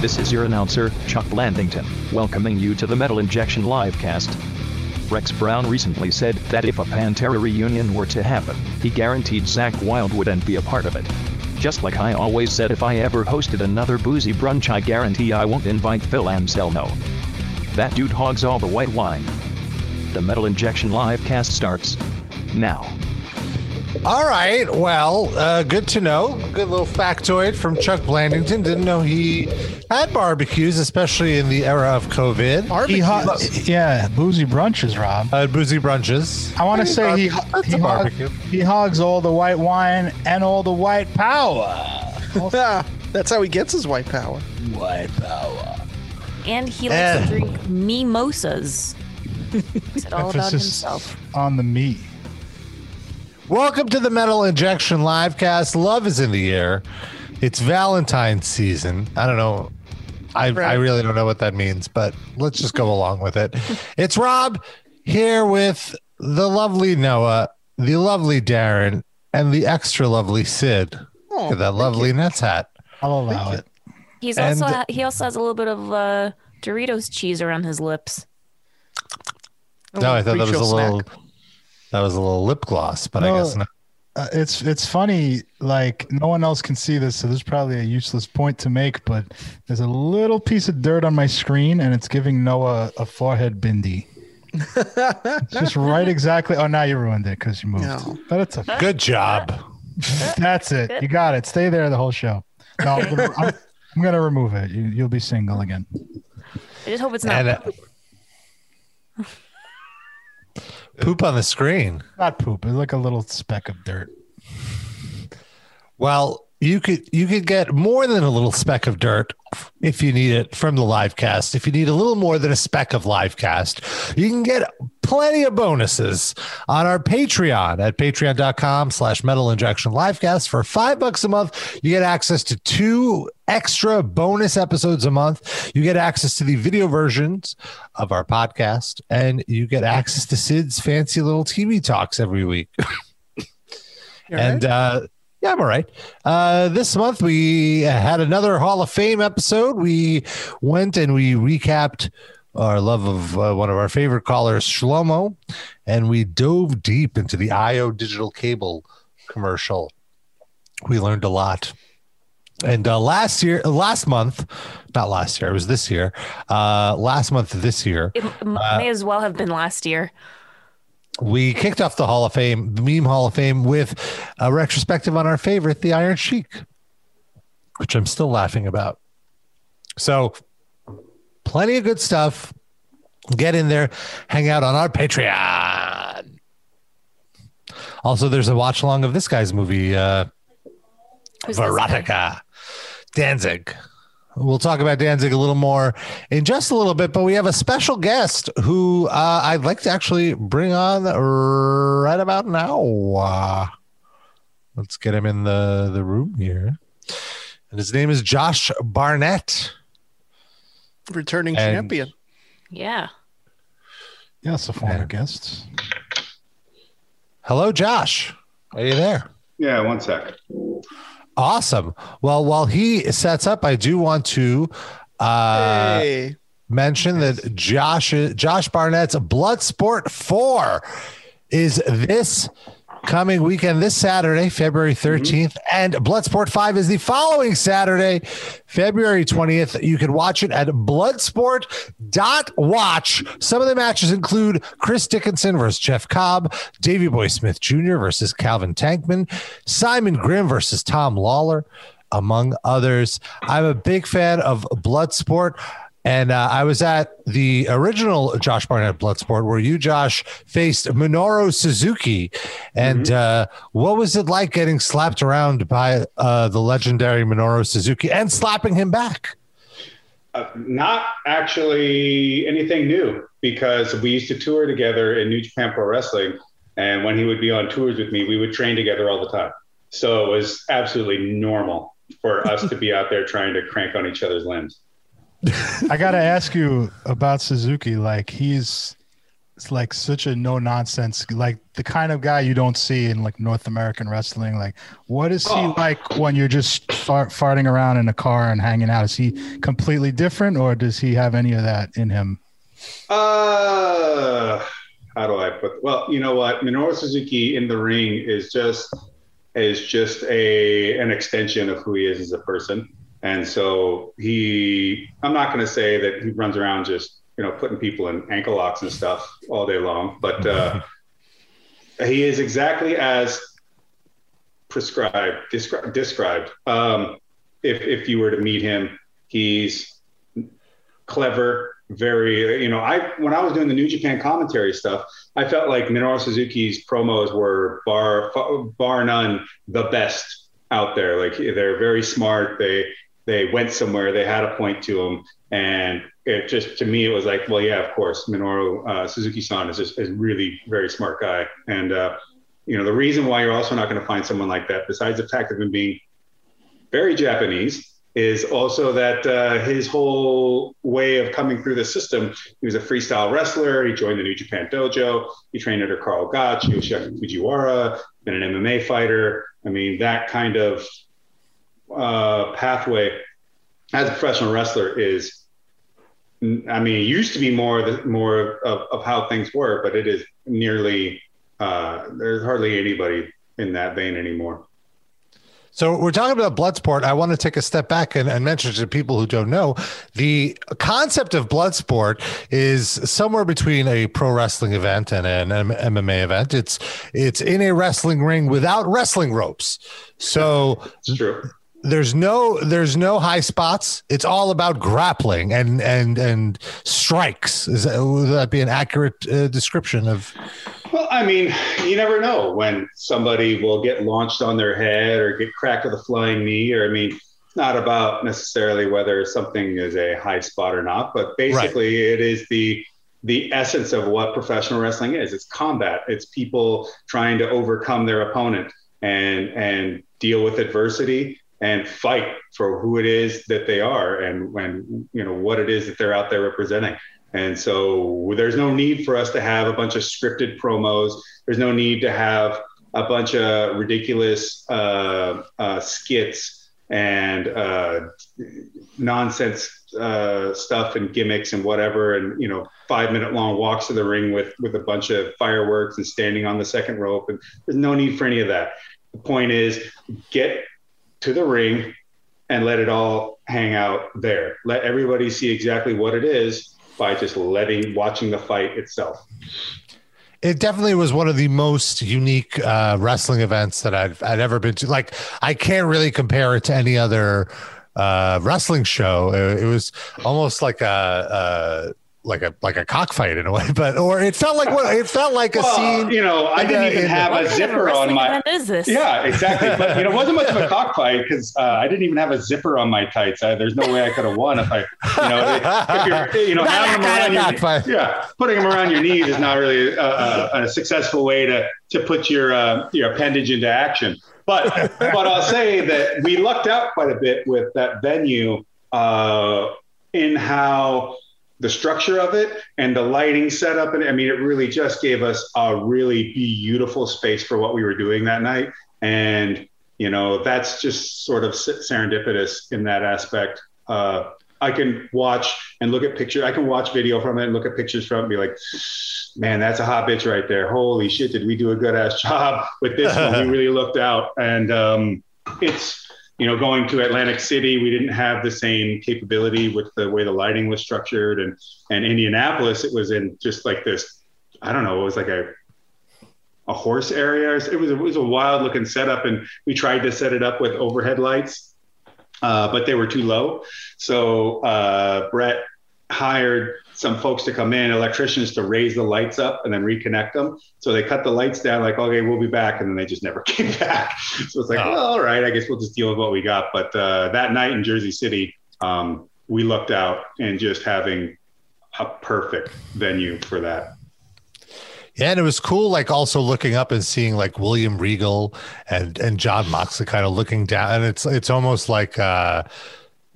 This is your announcer, Chuck Blandington, welcoming you to the Metal Injection Livecast. Rex Brown recently said that if a Pantera reunion were to happen, he guaranteed Zakk Wylde wouldn't be a part of it. Just like I always said if I ever hosted another boozy brunch I guarantee I won't invite Phil Anselmo. That dude hogs all the white wine. The Metal Injection Livecast starts now. All right. Well, uh, good to know. Good little factoid from Chuck Blandington. Didn't know he had barbecues, especially in the era of COVID. He ho- yeah, boozy brunches, Rob. Uh, boozy brunches. I want to say he he, a hog- barbecue. he hogs all the white wine and all the white power. That's how he gets his white power. white power. And he likes Eh. to drink mimosas. It's all about himself. on the meat. Welcome to the Metal Injection Livecast. Love is in the air. It's Valentine's season. I don't know. I, I really don't know what that means, but let's just go along with it. It's Rob here with the lovely Noah, the lovely Darren, and the extra lovely Sid. Oh, Look at that lovely Nets hat. I'll allow it. He's And- also he also has a little bit of uh, Doritos cheese around his lips. No, I thought that was a pre-show little snack. That was a little lip gloss, but I guess not. Uh, it's it's funny. Like no one else can see this, so this is probably a useless point to make. But there's a little piece of dirt on my screen, and it's giving Noah a forehead bindi. it's just right exactly. Oh, now you ruined it because you moved. No. But it's a Good job. That's it. You got it. Stay there the whole show. No, I'm gonna, I'm, I'm gonna remove it. You, you'll be single again. I just hope it's not. And uh, poop on the screen. Not poop. It's like a little speck of dirt. Well, you could you could get more than a little speck of dirt if you need it from the live cast. If you need a little more than a speck of live cast, you can get plenty of bonuses on our Patreon at patreon.com slash metal injection livecast. For five bucks a month, you get access to two extra bonus episodes a month. You get access to the video versions of our podcast, and you get access to Sid's fancy little TV talks every week. And right? uh, yeah, I'm all right. Uh, this month we had another Hall of Fame episode. We went and we recapped our love of uh, one of our favorite callers, Shlomo, and we dove deep into the IO digital cable commercial. We learned a lot. And uh, last year, last month, not last year, it was this year. Uh, last month, this year, It m- may as well have been last year. We kicked off the Hall of Fame, the meme Hall of Fame, with a retrospective on our favorite, the Iron Sheik, which I'm still laughing about. So, plenty of good stuff. Get in there, hang out on our Patreon. Also, there's a watch along of this guy's movie, uh, Who's this? Verotika Danzig. We'll talk about Danzig a little more in just a little bit, but we have a special guest who uh, I'd like to actually bring on right about now. Uh, let's get him in the, the room here. And his name is Josh Barnett. Returning and- champion. Yeah. Yes, a former Yeah. guest. Hello, Josh. Are you there? Yeah, one sec. Awesome. Well, while he sets up, I do want to uh, hey. mention that Josh Josh Barnett's Bloodsport 4 is this coming weekend this Saturday, February mm-hmm. 13th, and Bloodsport 5 is the following Saturday, February 20th. You can watch it at bloodsport.watch. Some of the matches include Chris Dickinson versus Jeff Cobb, Davey Boy Smith Jr. versus Calvin Tankman, Simon Grimm versus Tom Lawlor, among others. I'm a big fan of Bloodsport. And uh, I was at the original Josh Barnett Bloodsport where you, Josh, faced Minoru Suzuki. And uh, what was it like getting slapped around by uh, the legendary Minoru Suzuki and slapping him back? Uh, not actually anything new because we used to tour together in New Japan Pro Wrestling. And when he would be on tours with me, we would train together all the time. So it was absolutely normal for us to be out there trying to crank on each other's limbs. I got to ask you about Suzuki. Like he's it's like such a no nonsense, like the kind of guy you don't see in like North American wrestling. Like, what is he Oh. like when you're just fart, farting around in a car and hanging out? Is he completely different, or does he have any of that in him? Uh, how do I put? Well, you know what, Minoru Suzuki in the ring is just is just a an extension of who he is as a person, and so he. I'm not going to say that he runs around just you know putting people in ankle locks and stuff all day long, but uh, he is exactly as prescribed descri- described. Um, if if you were to meet him, he's clever, very you know. I when I was doing the New Japan commentary stuff, I felt like Minoru Suzuki's promos were bar bar none the best out there. Like they're very smart. They they went somewhere. They had a point to them, and it just to me it was like, well, yeah, of course, Minoru uh, Suzuki-san is just a really very smart guy, and uh, you know the reason why you're also not going to find someone like that, besides the fact of him being very Japanese, is also that uh, his whole way of coming through the system. He was a freestyle wrestler. He joined the New Japan Dojo. He trained under Karl Gotch, Yoshiaki Fujiwara, been an MMA fighter. I mean, that kind of uh, pathway as a professional wrestler is. I mean, it used to be more the, more of, of how things were, but it is nearly uh, there's hardly anybody in that vein anymore. So we're talking about Bloodsport. I want to take a step back and, and mention to people who don't know the concept of Bloodsport is somewhere between a pro wrestling event and an M- MMA event. It's it's in a wrestling ring without wrestling ropes. So It's true. There's no there's no high spots. It's all about grappling and and and strikes. Is that, would that be an accurate uh, description of? Well, I mean, you never know when somebody will get launched on their head or get cracked with a flying knee. Or, I mean, it's not about necessarily whether something is a high spot or not, but basically, it is the the essence of what professional wrestling is. It's combat. It's people trying to overcome their opponent and and deal with adversity and fight for who it is that they are and when you know what it is that they're out there representing. And so there's no need for us to have a bunch of scripted promos. There's no need to have a bunch of ridiculous uh, uh, skits and uh, nonsense uh, stuff and gimmicks and whatever. And you know, five minute long walks to the ring with with a bunch of fireworks and standing on the second rope. And there's no need for any of that. The point is, get to the ring and let it all hang out there. Let everybody see exactly what it is by just letting watching the fight itself. It definitely was one of the most unique uh, wrestling events that I've I'd ever been to. Like, I can't really compare it to any other uh, wrestling show. It, it was almost like a, a like a like a cockfight in a way, but or it felt like what it felt like a Well, scene. you know, I didn't a- even have a zipper on my. event is this? Yeah, exactly. But you know, it wasn't much of a cockfight because uh, I didn't even have a zipper on my tights. I, there's no way I could have won if I, you know, if you're, you know, Not having them around your, cockfight. yeah, putting them around your knees is not really a, a, a successful way to to put your uh, your appendage into action. But but I'll say that we lucked out quite a bit with that venue uh, in how the structure of it and the lighting setup. And I mean it really just gave us a really beautiful space for what we were doing that night. And you know that's just sort of serendipitous in that aspect. Uh, I can watch and look at picture I can watch video from it and look at pictures from it and be like man that's a hot bitch right there. Holy shit did we do a good ass job with this one we really looked out? And um, it's you know, going to Atlantic City, we didn't have the same capability with the way the lighting was structured, and and Indianapolis, it was in just like this. I don't know, it was like a a horse area. It was it was a wild looking setup, and we tried to set it up with overhead lights, uh, but they were too low. So uh, Brett hired some folks to come in, electricians to raise the lights up and then reconnect them. So they cut the lights down, like, okay, we'll be back. And then they just never came back. So it's like, Oh. well, all right, I guess we'll just deal with what we got. But uh, that night in Jersey City, um, we lucked out and just having a perfect venue for that. Yeah, and it was cool, like also looking up and seeing like William Regal and and Jon Moxley kind of looking down, and it's it's almost like uh,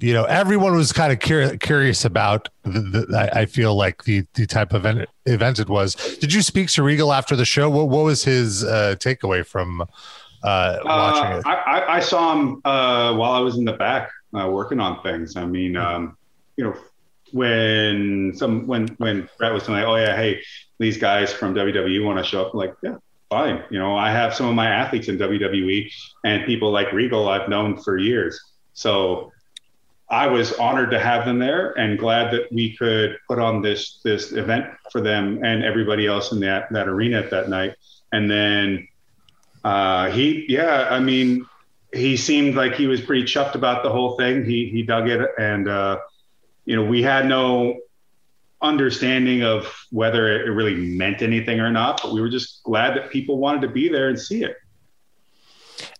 you know, everyone was kind of cur- curious about the, the I, I feel like the the type of event, event it was. Did you speak to Regal after the show? What what was his uh, takeaway from uh, watching Uh, it? I, I, saw him uh, while I was in the back uh, working on things. I mean, um, you know, when some when when Brett was telling me, oh yeah, hey, these guys from WWE want to show up, I'm like yeah, fine. You know, I have some of my athletes in WWE and people like Regal I've known for years. So I was honored to have them there and glad that we could put on this this event for them and everybody else in that that arena at that night. And then uh, he, yeah, I mean, he seemed like he was pretty chuffed about the whole thing. He he dug it, and uh, you know, we had no understanding of whether it really meant anything or not, but we were just glad that people wanted to be there and see it.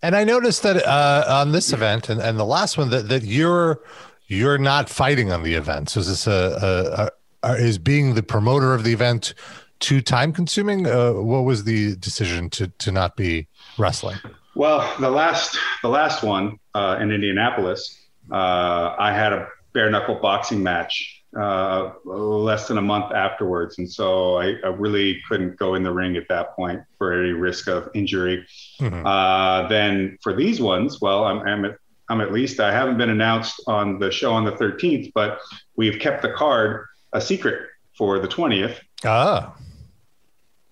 And I noticed that uh, on this event and, and the last one that, that you're you're not fighting on the event. So is this a, a, a is being the promoter of the event too time consuming? Uh, what was the decision to to not be wrestling? Well, the last the last one uh, in Indianapolis, uh, I had a bare knuckle boxing match uh, less than a month afterwards, and so I, I really couldn't go in the ring at that point for any risk of injury. Mhm. Uh, then for these ones, well, I'm, I'm at I'm at least I haven't been announced on the show on the 13th, but we've kept the card a secret for the 20th. Ah,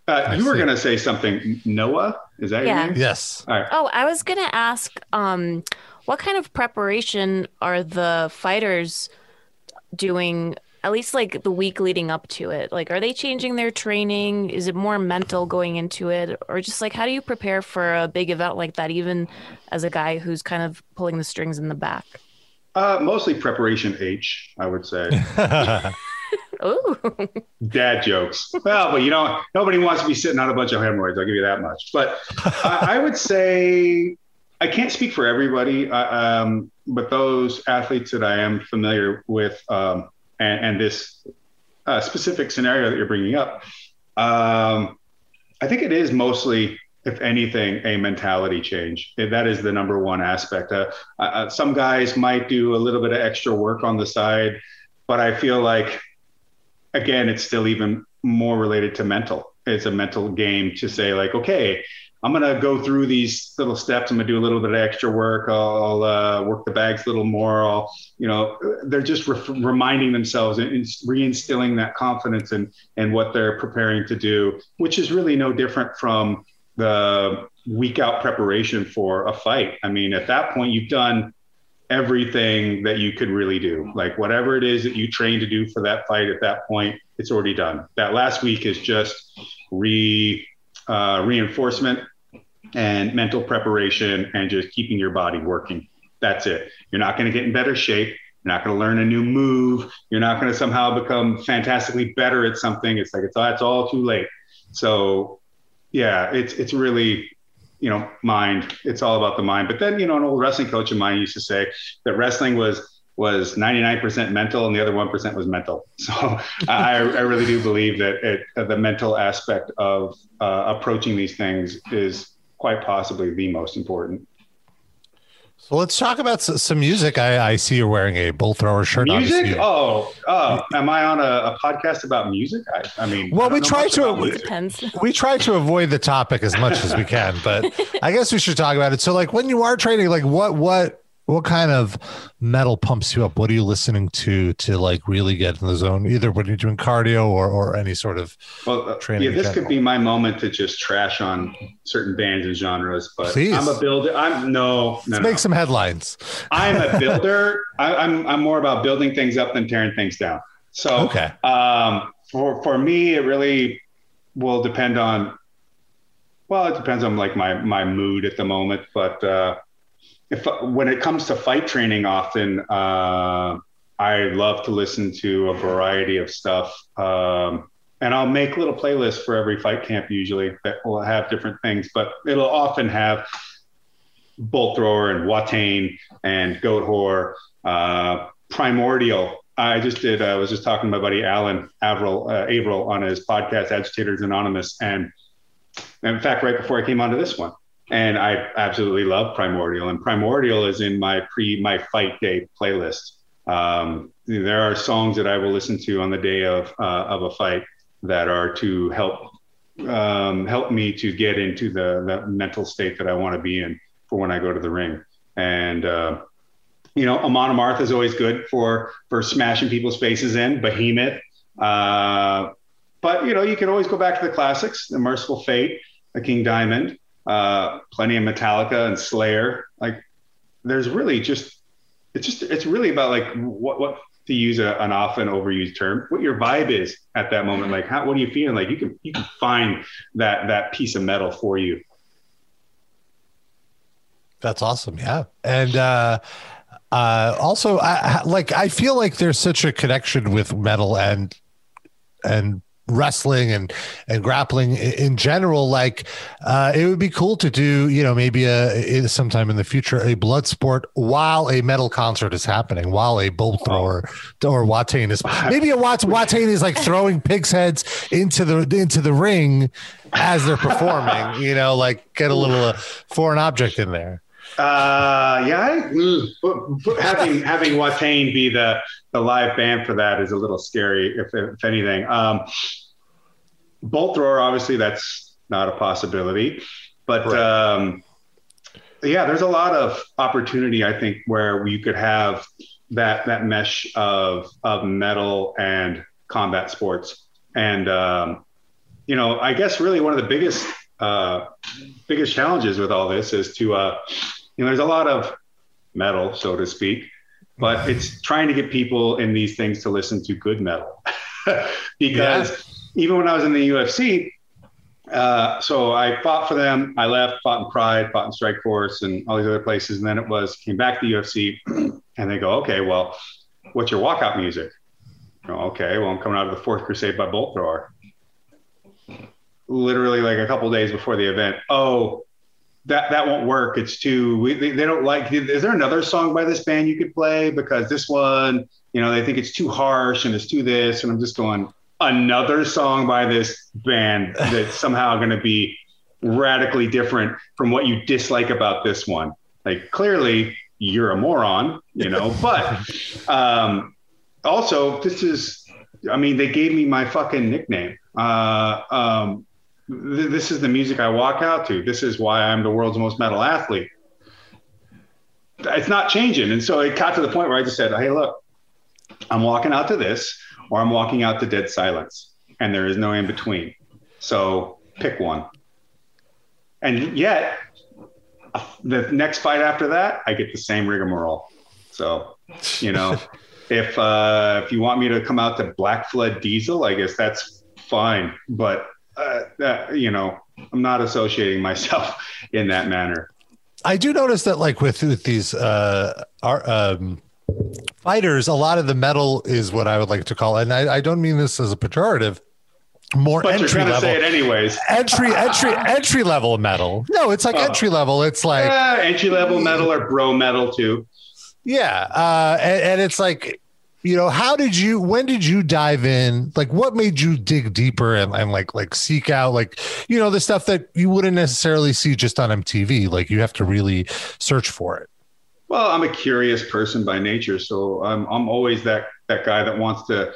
Uh, I you were going to say something, Noah? Is that Yeah. your name? yes. All right. Oh, I was gonna ask, um, what kind of preparation are the fighters doing? At least like the week leading up to it. Like, are they changing their training? Is it more mental going into it, or just like how do you prepare for a big event like that? Even as a guy who's kind of pulling the strings in the back. Uh, mostly preparation H, I would say. Ooh, Dad jokes. Well, but you know, nobody wants to be sitting on a bunch of hemorrhoids. I'll give you that much. But I, I would say I can't speak for everybody, uh, um, but those athletes that I am familiar with, um, and, and this uh, specific scenario that you're bringing up, um, I think it is mostly, if anything, a mentality change. That is the number one aspect. Uh, uh, some guys might do a little bit of extra work on the side, but I feel like again, it's still even more related to mental. It's a mental game to say like, okay, I'm gonna go through these little steps. I'm gonna do a little bit of extra work. I'll, uh, work the bags a little more. I'll, you know, they're just re- reminding themselves and, and reinstilling that confidence and in what they're preparing to do, which is really no different from the week out preparation for a fight. I mean, at that point, you've done everything that you could really do. Like whatever it is that you train to do for that fight at that point, it's already done. That last week is just re uh, reinforcement and mental preparation and just keeping your body working. That's it. You're not going to get in better shape. You're not going to learn a new move. You're not going to somehow become fantastically better at something. It's like it's that's all too late. So, yeah, it's it's really you know, mind. It's all about the mind. But then, you know, an old wrestling coach of mine used to say that wrestling was was 99% mental and the other 1% was mental. So I, I really do believe that it, the mental aspect of uh, approaching these things is quite possibly the most important. So let's talk about some music. I, I see you're wearing a Bolt Thrower shirt. Music? Oh, oh, am I on a, a podcast about music? I, I mean, Well, I we try to- about music. depends. we try to avoid the topic as much as we can, but I guess we should talk about it. So, like, when you are training, like, what what what kind of metal pumps you up? What are you listening to to like really get in the zone? Either when you're doing cardio or or any sort of Well, uh, training yeah, this could be my moment to just trash on certain bands and genres, but Please. I'm a builder. I'm no, no, let's no. make some headlines. I'm a builder. I, I'm I'm more about building things up than tearing things down. So Okay. um, for for me, it really will depend on. Well, it depends on like my my mood at the moment, but uh, if when it comes to fight training, often uh, I love to listen to a variety of stuff. Um, and I'll make little playlists for every fight camp usually that will have different things, but it'll often have Bolt Thrower and Watain and Goatwhore, uh, Primordial. I just did. I was just talking to my buddy Alan Averill, uh, Averill on his podcast, Agitators Anonymous, and in fact, right before I came onto this one, and I absolutely love Primordial, and Primordial is in my pre my fight day playlist. Um, there are songs that I will listen to on the day of uh, of a fight that are to help um, help me to get into the, the mental state that I want to be in for when I go to the ring. And uh, you know, Amon Amarth is always good for for smashing people's faces in. Behemoth, uh, but you know, you can always go back to the classics: The Mercyful Fate, The King Diamond, uh, plenty of Metallica and Slayer. Like, there's really just it's just it's really about like what what to use a, an often overused term, what your vibe is at that moment. Like, how, what are you feeling? Like, you can you can find that that piece of metal for you. That's awesome. Yeah, and uh, uh, also, I, like I feel like there's such a connection with metal and and wrestling and and grappling in general like uh, it would be cool to do you know maybe a sometime in the future a blood sport while a metal concert is happening while a bolt thrower or Watain is maybe a Wat, Watain is like throwing pigs heads into the into the ring as they're performing you know like get a little uh, foreign object in there uh, yeah, I, mm, having having Watain be the the live band for that is a little scary, if if anything. Um, bolt thrower, obviously, that's not a possibility, but right. um, yeah, there's a lot of opportunity, I think, where you could have that that mesh of of metal and combat sports, and um, you know, I guess really one of the biggest uh, biggest challenges with all this is to uh, you know, there's a lot of metal, so to speak, but it's trying to get people in these things to listen to good metal. because yeah. even when I was in the UFC, uh, so I fought for them. I left, fought in Pride, fought in Strikeforce, and all these other places. And then it was came back to the UFC, and they go, okay, well, what's your walkout music? Go, okay, well, I'm coming out of the Fourth Crusade by Bolt Thrower. Literally, like a couple days before the event. Oh, that that won't work. It's too we, they, they, don't like. Is there another song by this band you could play? Because this one, you know, they think it's too harsh and it's too this. And I'm just going another song by this band that's somehow going to be radically different from what you dislike about this one. Like clearly you're a moron, you know. but um, also this is, I mean, they gave me my fucking nickname. Uh, um, this is the music I walk out to. This is why I'm the world's most metal athlete. It's not changing. And so it got to the point where I just said, Hey, look, I'm walking out to this or I'm walking out to dead silence. And there is no in between. So pick one. And yet, the next fight after that, I get the same rigmarole. So, you know, if uh, if you want me to come out to Black Flood Diesel, I guess that's fine. But uh, uh, you know, I'm not associating myself in that manner. I do notice that, like with with these uh, our, um, fighters, a lot of the metal is what I would like to call, and I, I don't mean this as a pejorative. More but entry level. Say it anyways. Entry, entry, entry level metal. No, it's like oh. entry level. It's like uh, entry level metal or bro metal too. Yeah, uh, and, and it's like you know how did you when did you dive in? Like what made you dig deeper and, and like like seek out like you know the stuff that you wouldn't necessarily see just on mtv like you have to really search for it. Well i'm a curious person by nature so i'm, I'm always that that guy that wants to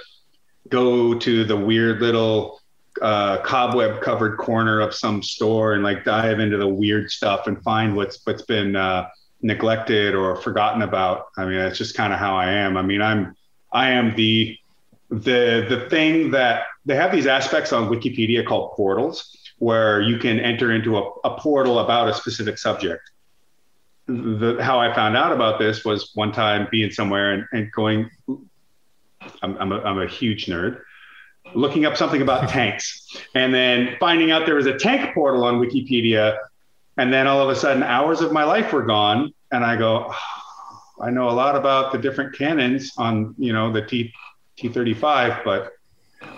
go to the weird little uh, cobweb covered corner of some store and like dive into the weird stuff and find what's what's been uh, neglected or forgotten about. I mean that's just kind of how i am. I mean i'm I am the the the thing that they have these aspects on Wikipedia called portals, where you can enter into a, a portal about a specific subject. The, how I found out about this was one time being somewhere and, and going. I'm, I'm, a, I'm a huge nerd. Looking up something about tanks, and then finding out there was a tank portal on Wikipedia, and then all of a sudden, hours of my life were gone, and I go. Oh, I know a lot about the different cannons on, you know, the T T35, but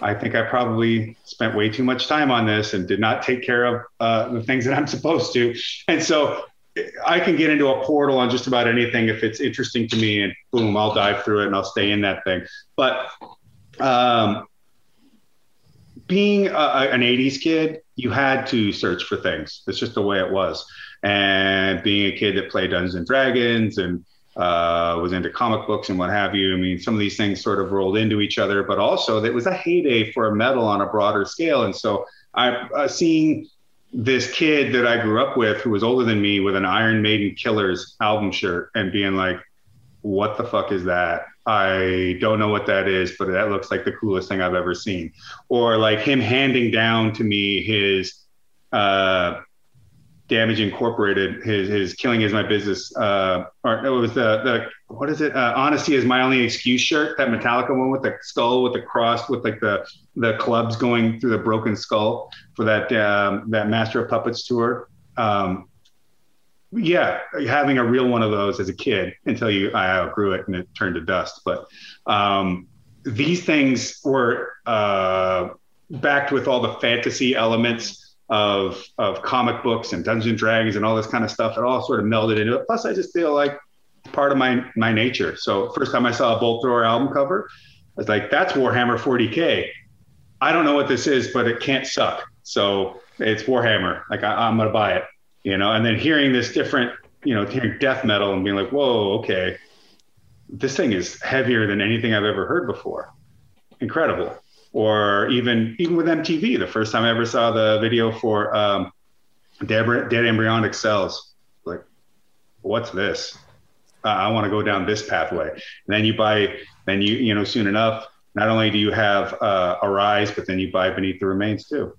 I think I probably spent way too much time on this and did not take care of uh, the things that I'm supposed to. And so I can get into a portal on just about anything if it's interesting to me, and boom, I'll dive through it and I'll stay in that thing. But um, being a, an 80s kid, you had to search for things. It's just the way it was. And being a kid that played Dungeons and Dragons and uh, was into comic books and what have you. I mean, some of these things sort of rolled into each other, but also it was a heyday for metal on a broader scale. And so I uh, seeing this kid that I grew up with, who was older than me, with an Iron Maiden Killers album shirt, and being like, "What the fuck is that?" I don't know what that is, but that looks like the coolest thing I've ever seen. Or like him handing down to me his uh, Damage Incorporated, his his Killing is my business, uh, or it was the the what is it? Uh, Honesty is my only excuse shirt, that Metallica one with the skull with the cross with like the the clubs going through the broken skull for that um, that Master of Puppets tour. Um, yeah, having a real one of those as a kid until you I outgrew it and it turned to dust. But um, these things were uh, backed with all the fantasy elements of of comic books and Dungeons and Dragons and all this kind of stuff. It all sort of melded into it. Plus, I just feel like part of my my nature. So first time I saw a Bolt Thrower album cover, I was like, "That's Warhammer 40k." I don't know what this is, but it can't suck. So it's Warhammer. Like I, I'm gonna buy it you know, and then hearing this different, you know, hearing death metal and being like, whoa, okay, this thing is heavier than anything I've ever heard before. Incredible. Or even even with MTV, the first time I ever saw the video for um, Dead, Dead Embryonic Cells, like, what's this? Uh, I want to go down this pathway. And then you buy, then you you know, soon enough, not only do you have uh, Arise, but then you buy Beneath the Remains too.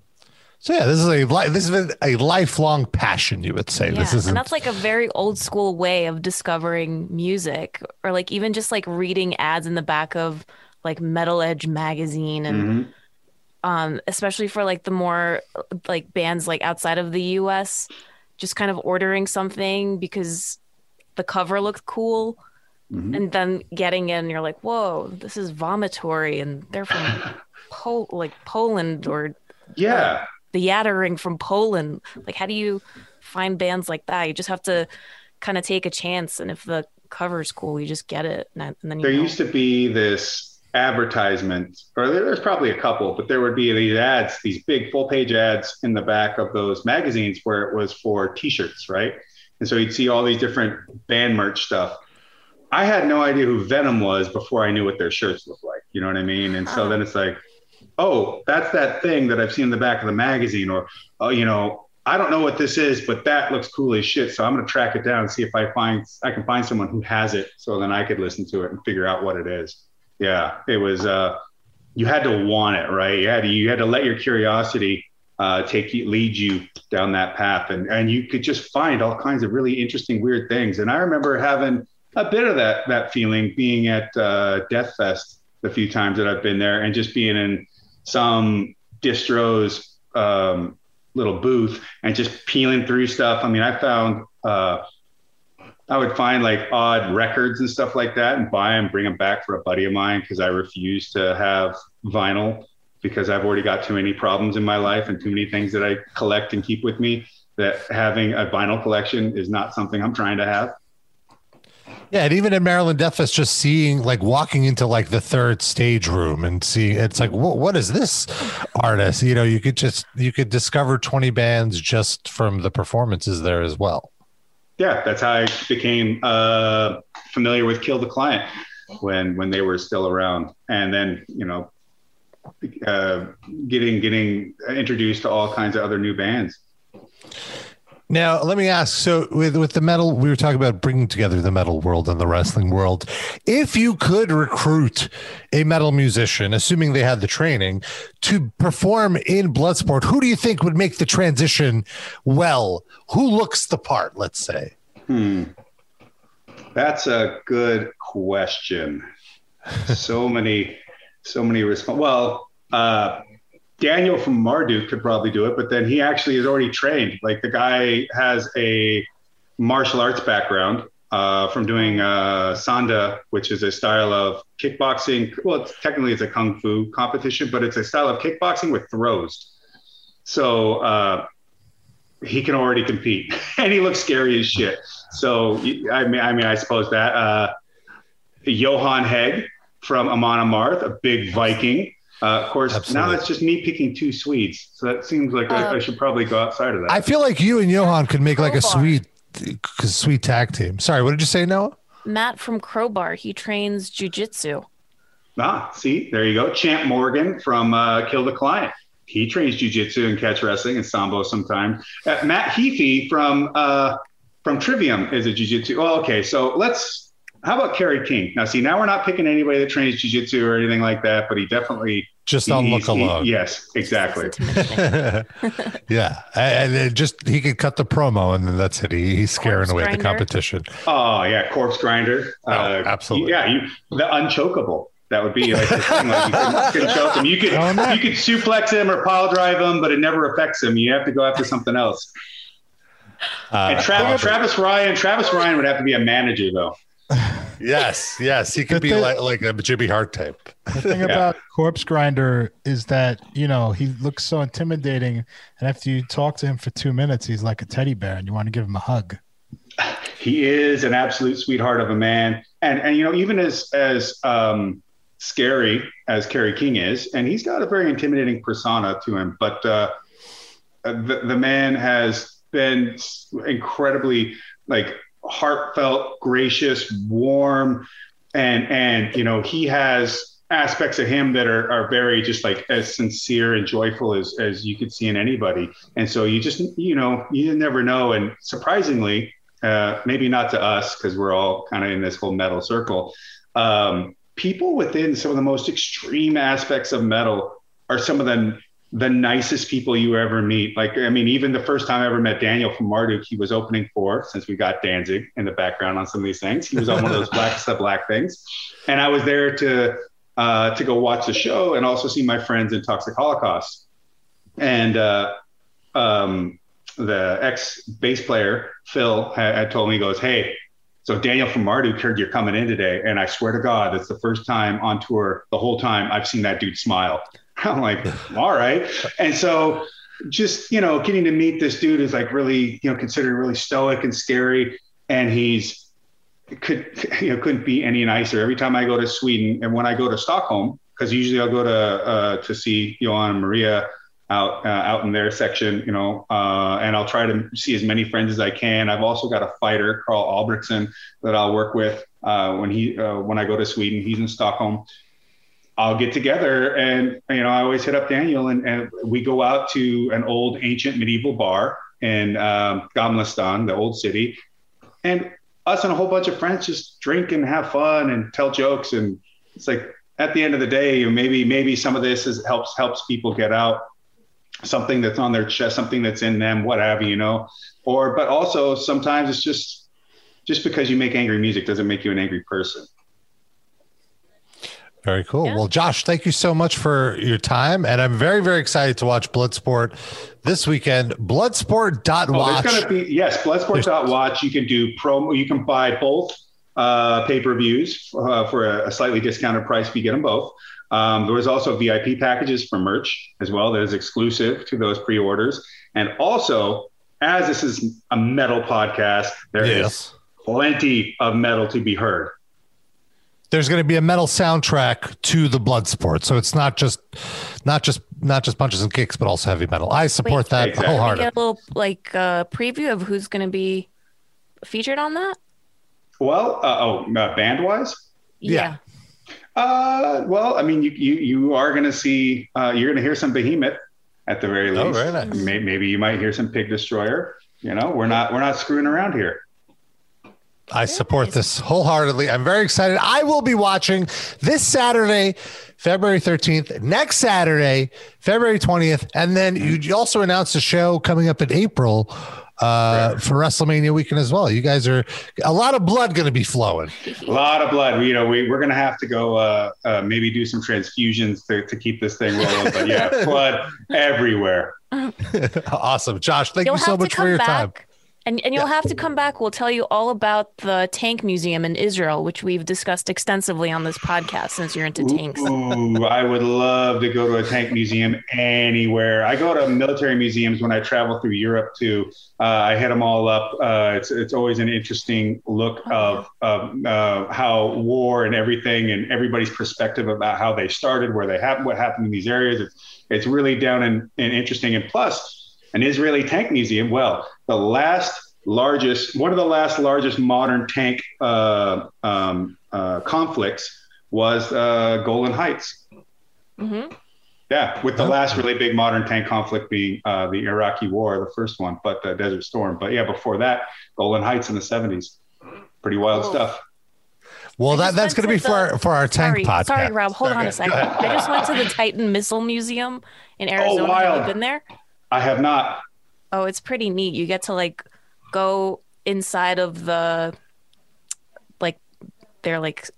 So yeah, this is a li- this is a lifelong passion, you would say. Yeah, this is and that's like a very old school way of discovering music, or like even just like reading ads in the back of like Metal Edge magazine, and Mhm. um, especially for like the more like bands like outside of the U.S., just kind of ordering something because the cover looked cool, Mhm. and then getting in, you're like, whoa, this is Vomitory, and they're from Pol- like Poland or Yeah. the Yattering from Poland. Like, how do you find bands like that? You just have to kind of take a chance, and if the cover's cool, you just get it, and, then you there know. used to be this advertisement, or there's probably a couple, but there would be these ads, these big full page ads in the back of those magazines where it was for T-shirts, right? And so you'd see all these different band merch stuff. I had no idea who Venom was before I knew what their shirts looked like. You know what I mean? And so then it's like, oh, that's that thing that I've seen in the back of the magazine, or oh, you know, I don't know what this is, but that looks cool as shit. So I'm gonna track it down and see if I find I can find someone who has it, so then I could listen to it and figure out what it is. Yeah, it was. Uh, you had to want it, right? You had to, you had to let your curiosity uh, take you, lead you down that path, and and you could just find all kinds of really interesting, weird things. And I remember having a bit of that that feeling being at uh, Death Fest the few times that I've been there, and just being in some distros um, little booth and just peeling through stuff. I mean, I found uh, I would find like odd records and stuff like that and buy them, bring them back for a buddy of mine because I refuse to have vinyl because I've already got too many problems in my life and too many things that I collect and keep with me. That having a vinyl collection is not something I'm trying to have. Yeah, and even in Maryland Death Fest, just seeing like walking into like the third stage room and seeing it's like, what what is this artist? You know, you could just you could discover twenty bands just from the performances there as well. Yeah, that's how I became uh, familiar with Kill the Client when when they were still around, and then you know, uh, getting getting introduced to all kinds of other new bands. Now, let me ask. So, with with the metal, we were talking about bringing together the metal world and the wrestling world. If you could recruit a metal musician, assuming they had the training, to perform in Bloodsport, who do you think would make the transition well? Who looks the part? Let's say. Hmm. That's a good question. so many, so many response. Well, uh, Daniel from Marduk could probably do it, but then he actually is already trained. Like the guy has a martial arts background uh, from doing uh, Sanda, which is a style of kickboxing. Well, it's, technically it's a kung fu competition, but it's a style of kickboxing with throws. So uh, he can already compete, and he looks scary as shit. So I mean, I mean, I suppose that uh, Johan Hegg from Amon Amarth, a big Viking. Uh, of course, Absolutely. now it's just me picking two Swedes. So that seems like I, I Uh, should probably go outside of that. I feel like you and Johan could make like a Crowbar. sweet, sweet tag team. Sorry, what did you say, Noah? Matt from Crowbar. He trains jujitsu. Ah, see, there you go. Champ Morgan from uh, Kill the Client. He trains jujitsu and catch wrestling and sambo sometimes. Uh, Matt Heafy from uh, from Trivium is a jujitsu. Oh, okay. So let's. How about Kerry King? Now, see, now we're not picking anybody that trains jujitsu or anything like that, but he definitely Just on he's- look he- alone. yes, exactly. Yeah, and it just he could cut the promo, and then that's it. He, he's scaring Corpse away the competition. Oh yeah, corpse grinder. Oh, absolutely. Yeah, you the unchokable. That would be like thing. Like you couldn't, couldn't choke him. You could Oh, you could suplex him or pile drive him, but it never affects him. You have to go after something else. Uh, And Travis, Travis Ryan, Travis Ryan would have to be a manager though. Yes, yes, he could But be the- like like a Jimmy Hart type. The thing about Corpse Grinder is that, you know, he looks so intimidating. And after you talk to him for two minutes, he's like a teddy bear and you want to give him a hug. He is an absolute sweetheart of a man, and and you know even as as um, scary as Kerry King is, and he's got a very intimidating persona to him, but uh, the the man has been incredibly like heartfelt, gracious, warm, and and you know he has aspects of him that are, are very just like as sincere and joyful as, as you could see in anybody. And so you just, you know, you never know. And surprisingly, uh, maybe not to us because we're all kind of in this whole metal circle. Um, people within some of the most extreme aspects of metal are some of the the nicest people you ever meet. Like, I mean, even the first time I ever met Daniel from Marduk, he was opening for, since we got Danzig in the background on some of these things. He was on one of those black stuff black things. And I was there to uh, to go watch the show and also see my friends in Toxic Holocaust. And uh, um, the ex bass player, Phil, had, had told me, he goes, Hey, so Daniel from Marduk heard you're coming in today. And I swear to God, it's the first time on tour, the whole time I've seen that dude smile. I'm like, all right. And so just, you know, getting to meet this dude is like really, you know, considered really stoic and scary. And he's, could you know couldn't be any nicer. Every time I go to Sweden and when I go to Stockholm, because usually I'll go to uh, to see Johan and Maria out uh, out in their section, you know, uh, and I'll try to see as many friends as I can. I've also got a fighter, Carl Albrechtsen, that I'll work with uh, when he uh, when I go to Sweden. He's in Stockholm. I'll get together and you know I always hit up Daniel and, and we go out to an old ancient medieval bar in um, Gamlastan, the old city, and us and a whole bunch of friends just drink and have fun and tell jokes. And it's like at the end of the day maybe maybe some of this is helps helps people get out something that's on their chest something that's in them what have you you know? Or but also sometimes it's just just because you make angry music doesn't make you an angry person Very cool. Yeah. Well, Josh, thank you so much for your time. And I'm very, very excited to watch Bloodsport this weekend. Bloodsport.watch. Oh, there's going to be yes, Bloodsport.watch. You can do promo. You can buy both uh, pay per views uh, for a, a slightly discounted price if you get them both. Um, there was also VIP packages for merch as well that is exclusive to those pre orders. And also, as this is a metal podcast, there is yes. plenty of metal to be heard. There's going to be a metal soundtrack to the Bloodsport. So it's not just not just not just punches and kicks, but also heavy metal. I support Wait, that exactly. Wholeheartedly. get a little like uh, preview of who's going to be featured on that? Well, uh, oh, uh, band wise, Yeah. uh, well, I mean, you you, you are going to see, uh, you're going to hear some Behemoth at the very least. Oh, very nice. May- Maybe you might hear some Pig Destroyer. You know, we're not we're not screwing around here. I support this wholeheartedly. I'm very excited. I will be watching this Saturday, February 13th, next Saturday, February 20th, and then you also announced a show coming up in April uh, for WrestleMania weekend as well. You guys are a lot of blood going to be flowing. A lot of blood. You know, we we're going to have to go uh, uh, maybe do some transfusions to, to keep this thing rolling. But yeah, blood everywhere. awesome, Josh. Thank You'll you so much for your back. time. And, and you'll have to come back. We'll tell you all about the tank museum in Israel, which we've discussed extensively on this podcast since you're into tanks. Ooh, I would love to go to a tank museum anywhere. I go to military museums when I travel through Europe too. Uh, I hit them all up. Uh, it's it's always an interesting look of, of uh, how war and everything and everybody's perspective about how they started, where they happened, what happened in these areas. It's it's really down and, and interesting. And plus, an Israeli tank museum. Well, the last largest, one of the last largest modern tank uh, um, uh, conflicts was uh, Golan Heights. hmm Yeah, with the last really big modern tank conflict being uh, the Iraqi War, the first one, but the Desert Storm. But yeah, before that, Golan Heights in the 70s. Pretty wild Oh. stuff. Well, that, that's going to be to for our, for our tank Sorry, podcast. sorry, Rob. Hold on a second. I just went to the Titan Missile Museum in Arizona. Have wild. you been there? I have not. Oh, it's pretty neat. You get to like go inside of the like their like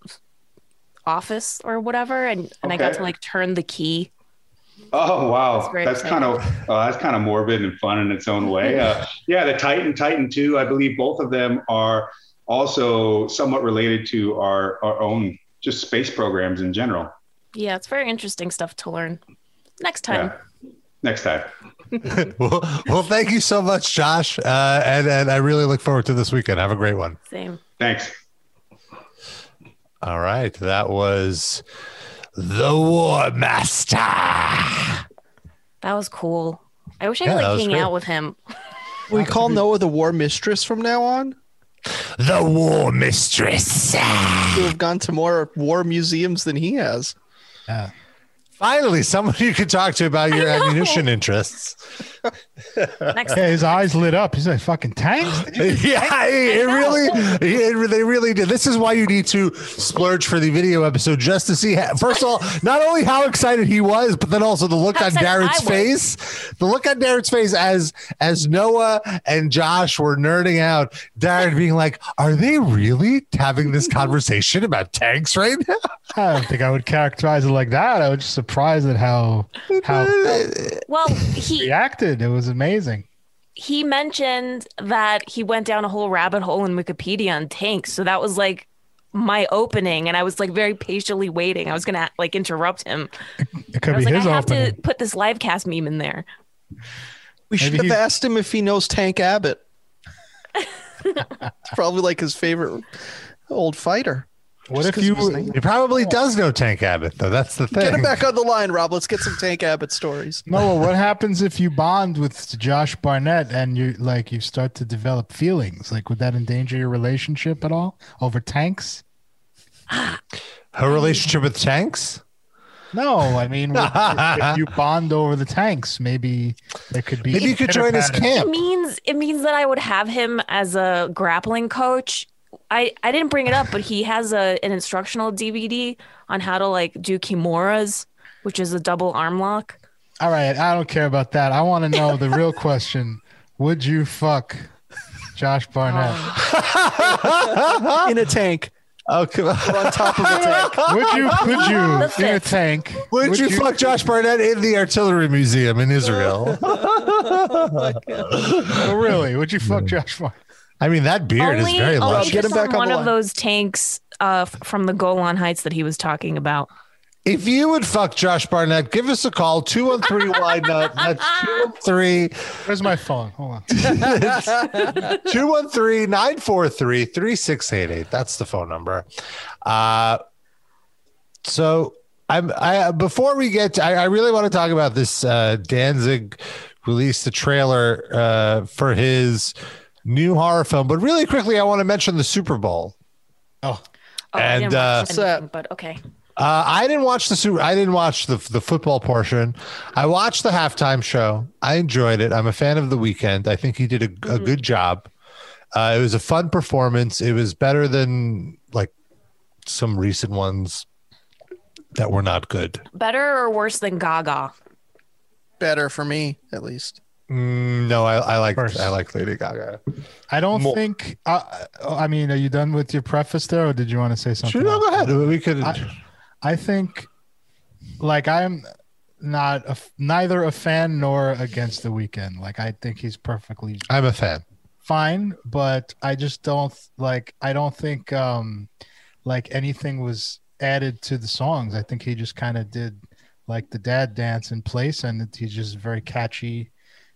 office or whatever, and and I got to like turn the key. Oh wow, That's that's kind of uh, that's kind of morbid and fun in its own way. Uh, yeah, the Titan, Titan Two, I believe both of them are also somewhat related to our our own just space programs in general. Yeah, it's very interesting stuff to learn. Next time. Yeah. Next time. well, well, thank you so much, Josh. Uh, and, and I really look forward to this weekend. Have a great one. Same. Thanks. All right. That was the War Master. That was cool. I wish I Yeah, could that like hang great. out with him. We call Noah the war mistress from now on. The War Mistress. To have gone to more war museums than he has. Yeah. Finally, someone you can talk to about your ammunition interests. Next Yeah, his eyes lit up. He's like, fucking tanks? Yeah, it, it really, it, they really did. This is why you need to splurge for the video episode just to see. How, first of all, not only how excited he was, but then also the look How on excited Darren's face. The look on Darren's face as as Noah and Josh were nerding out. Darren being like, "Are they really having this conversation about tanks right now?" I don't think I would characterize it like that. I would just surprised at how how Well, he reacted. It was amazing. he mentioned that he went down a whole rabbit hole in Wikipedia on tanks. So that was like my opening, and I was like very patiently waiting. I was gonna like interrupt him. It could I was be like, his I have opening. to put this live cast meme in there. We should have he's- asked him if he knows Tank Abbott. it's probably like his favorite old fighter. What Just if 'cause you? of. He probably does know Tank Abbott, though. That's the thing. Get him back on the line, Rob. Let's get some Tank Abbott stories. Noah, what happens if you bond with Josh Barnett and you like you start to develop feelings? Like, would that endanger your relationship at all over tanks? Her relationship with tanks. No, I mean, if, if you bond over the tanks, maybe there could be. Maybe you could join his pitter-patter. camp. It means it means that I would have him as a grappling coach. I, I didn't bring it up, but he has a an instructional DVD on how to like do kimuras, which is a double arm lock. All right, I don't care about that. I want to know the real question: Would you fuck Josh Barnett? In a tank. Oh, come on. On top of a tank. Would you? Could you in a tank? Would, you, fuck Josh Barnett in the artillery museum in Israel? Oh, oh, really? Would you fuck Josh Barnett? I mean, that beard only is very only lush. Get him back on on one the of those tanks uh, f- from the Golan Heights that he was talking about. If you would fuck Josh Barnett, give us a call 213 Wide Nut. That's 213 Where's my phone? Hold on. 213 943 3688. That's the phone number. Uh, so I'm I before we get to, I, I really want to talk about this uh Danzig released the trailer uh for his new horror film, but really quickly I want to mention the Super Bowl. Oh, Oh, I And, didn't uh, watch anything, but okay. Uh, I didn't watch the super. I didn't watch the the football portion. I watched the halftime show. I enjoyed it. I'm a fan of the Weeknd. I think he did a, a good job. Uh, it was a fun performance. It was better than like some recent ones that were not good. Better or worse than Gaga? Better for me, at least. Mm, no, I, I like First. I like Lady Gaga. I don't More- think. Uh, I mean, are you done with your preface there, or did you want to say something? Sure, no, go ahead. We could. I- I think, like, I'm not a, neither a fan nor against the Weeknd. Like, I think he's perfectly I'm a fan. fine, but I just don't like. I don't think um like anything was added to the songs. I think he just kind of did like the dad dance in place, and he's just very catchy,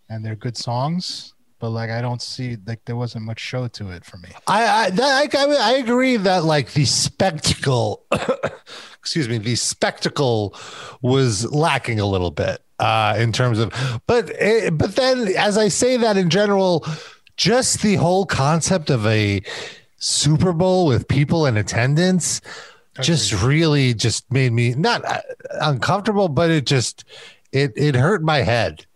and they're good songs. But like, I don't see like there wasn't much show to it for me. I I, that, I I agree that like the spectacle, excuse me, the spectacle was lacking a little bit uh, in terms of, but eh, but then as I say that in general, just the whole concept of a Super Bowl with people in attendance just really just made me not uh, uncomfortable, but it just it it hurt my head.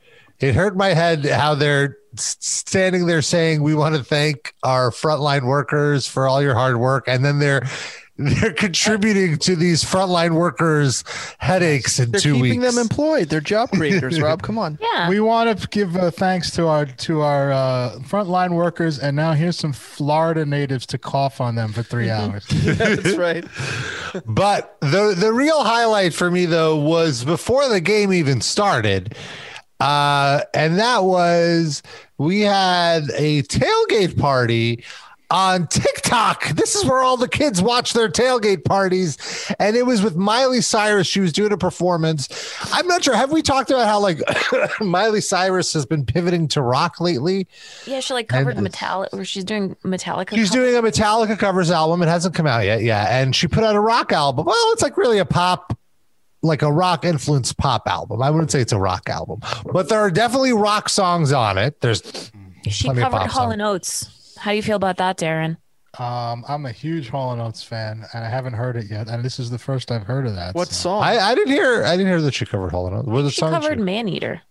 It hurt my head how they're standing there saying we want to thank our frontline workers for all your hard work, and then they're they're contributing to these frontline workers headaches in They're two keeping weeks. them employed. They're job creators, Rob. Come on. Yeah. We want to give uh, thanks to our to our uh, frontline workers, and now here's some Florida natives to cough on them for three hours. That's right. But the the real highlight for me though was before the game even started, uh, and that was we had a tailgate party on TikTok. This is where all the kids watch their tailgate parties, and it was with Miley Cyrus. She was doing a performance. I'm not sure. Have we talked about how like Miley Cyrus has been pivoting to rock lately? yeah, she like covered Metallica, or she's doing Metallica. She's cover- doing a Metallica covers album. It hasn't come out yet. Yeah. And she put out a rock album. Well, it's like really a pop, like a rock influenced pop album. I wouldn't say it's a rock album, but there are definitely rock songs on it. There's She covered pop Hall and Oates. How do you feel about that, Darren? Um, I'm a huge Hall and Oates fan, and I haven't heard it yet. And this is the first I've heard of that. What so. song? I, I didn't hear I didn't hear that she covered Hall and Oates. What are the She songs? covered she- Maneater.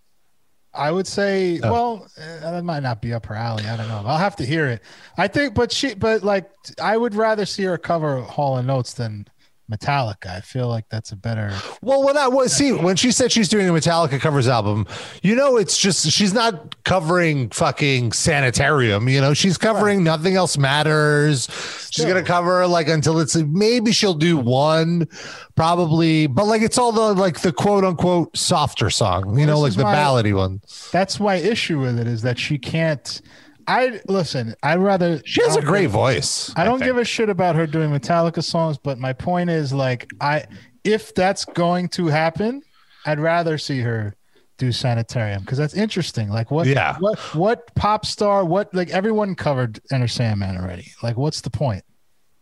I would say, Oh. well, uh, that might not be up her alley. I don't know. I'll have to hear it. I think, but she, but like, I would rather see her cover Hall and Oates than Metallica. I feel like that's a better. Well, when I was see when she said she's doing a Metallica covers album, you know, it's just she's not covering fucking Sanitarium. You know, she's covering Nothing Else Matters. She's gonna cover like until it's maybe she'll do one, probably, but like it's all the like the quote unquote softer song. You know, like the ballady one. That's my issue with it is that she can't. I listen. I'd rather. She has a great give- voice. I don't think. give a shit about her doing Metallica songs, but my point is like I if that's going to happen, I'd rather see her do Sanitarium because that's interesting. Like what Yeah. what what pop star, what like everyone covered Enter Sandman already. Like what's the point?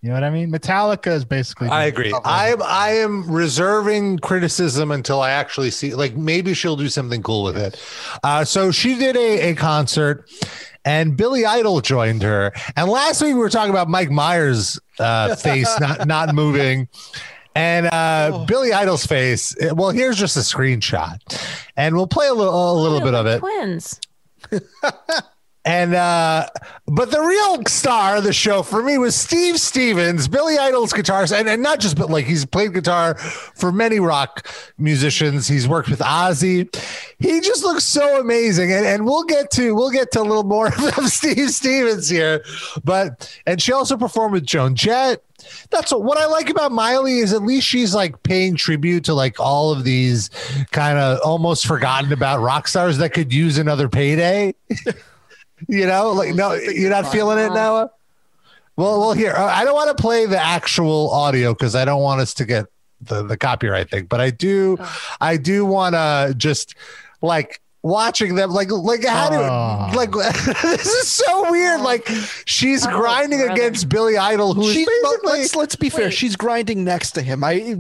You know what I mean? Metallica is basically I agree. I am I am reserving criticism until I actually see like maybe she'll do something cool with it. Uh, so she did a, a concert and Billy Idol joined her. And last week we were talking about Mike Myers' uh, face not not moving. And uh, Billy Idol's face. eh, Well, here's just a screenshot, and we'll play a little a little They bit of it. Twins. And uh but the real star of the show for me was Steve Stevens, Billy Idol's guitarist, and, and not just but like he's played guitar for many rock musicians. He's worked with Ozzy. He just looks so amazing. And, and we'll get to we'll get to a little more of Steve Stevens here. But and she also performed with Joan Jett. That's what, what I like about Miley is at least she's like paying tribute to like all of these kind of almost forgotten about rock stars that could use another payday. You know, like no, you're not feeling it, Noah. Well, well, here I don't want to play the actual audio because I don't want us to get the the copyright thing, but I do, I do want to just like watching them like like how do Oh. like this is so weird like she's Oh, grinding brother. against Billy Idol who is She, but basically let's let's be fair. Wait. She's grinding next to him. I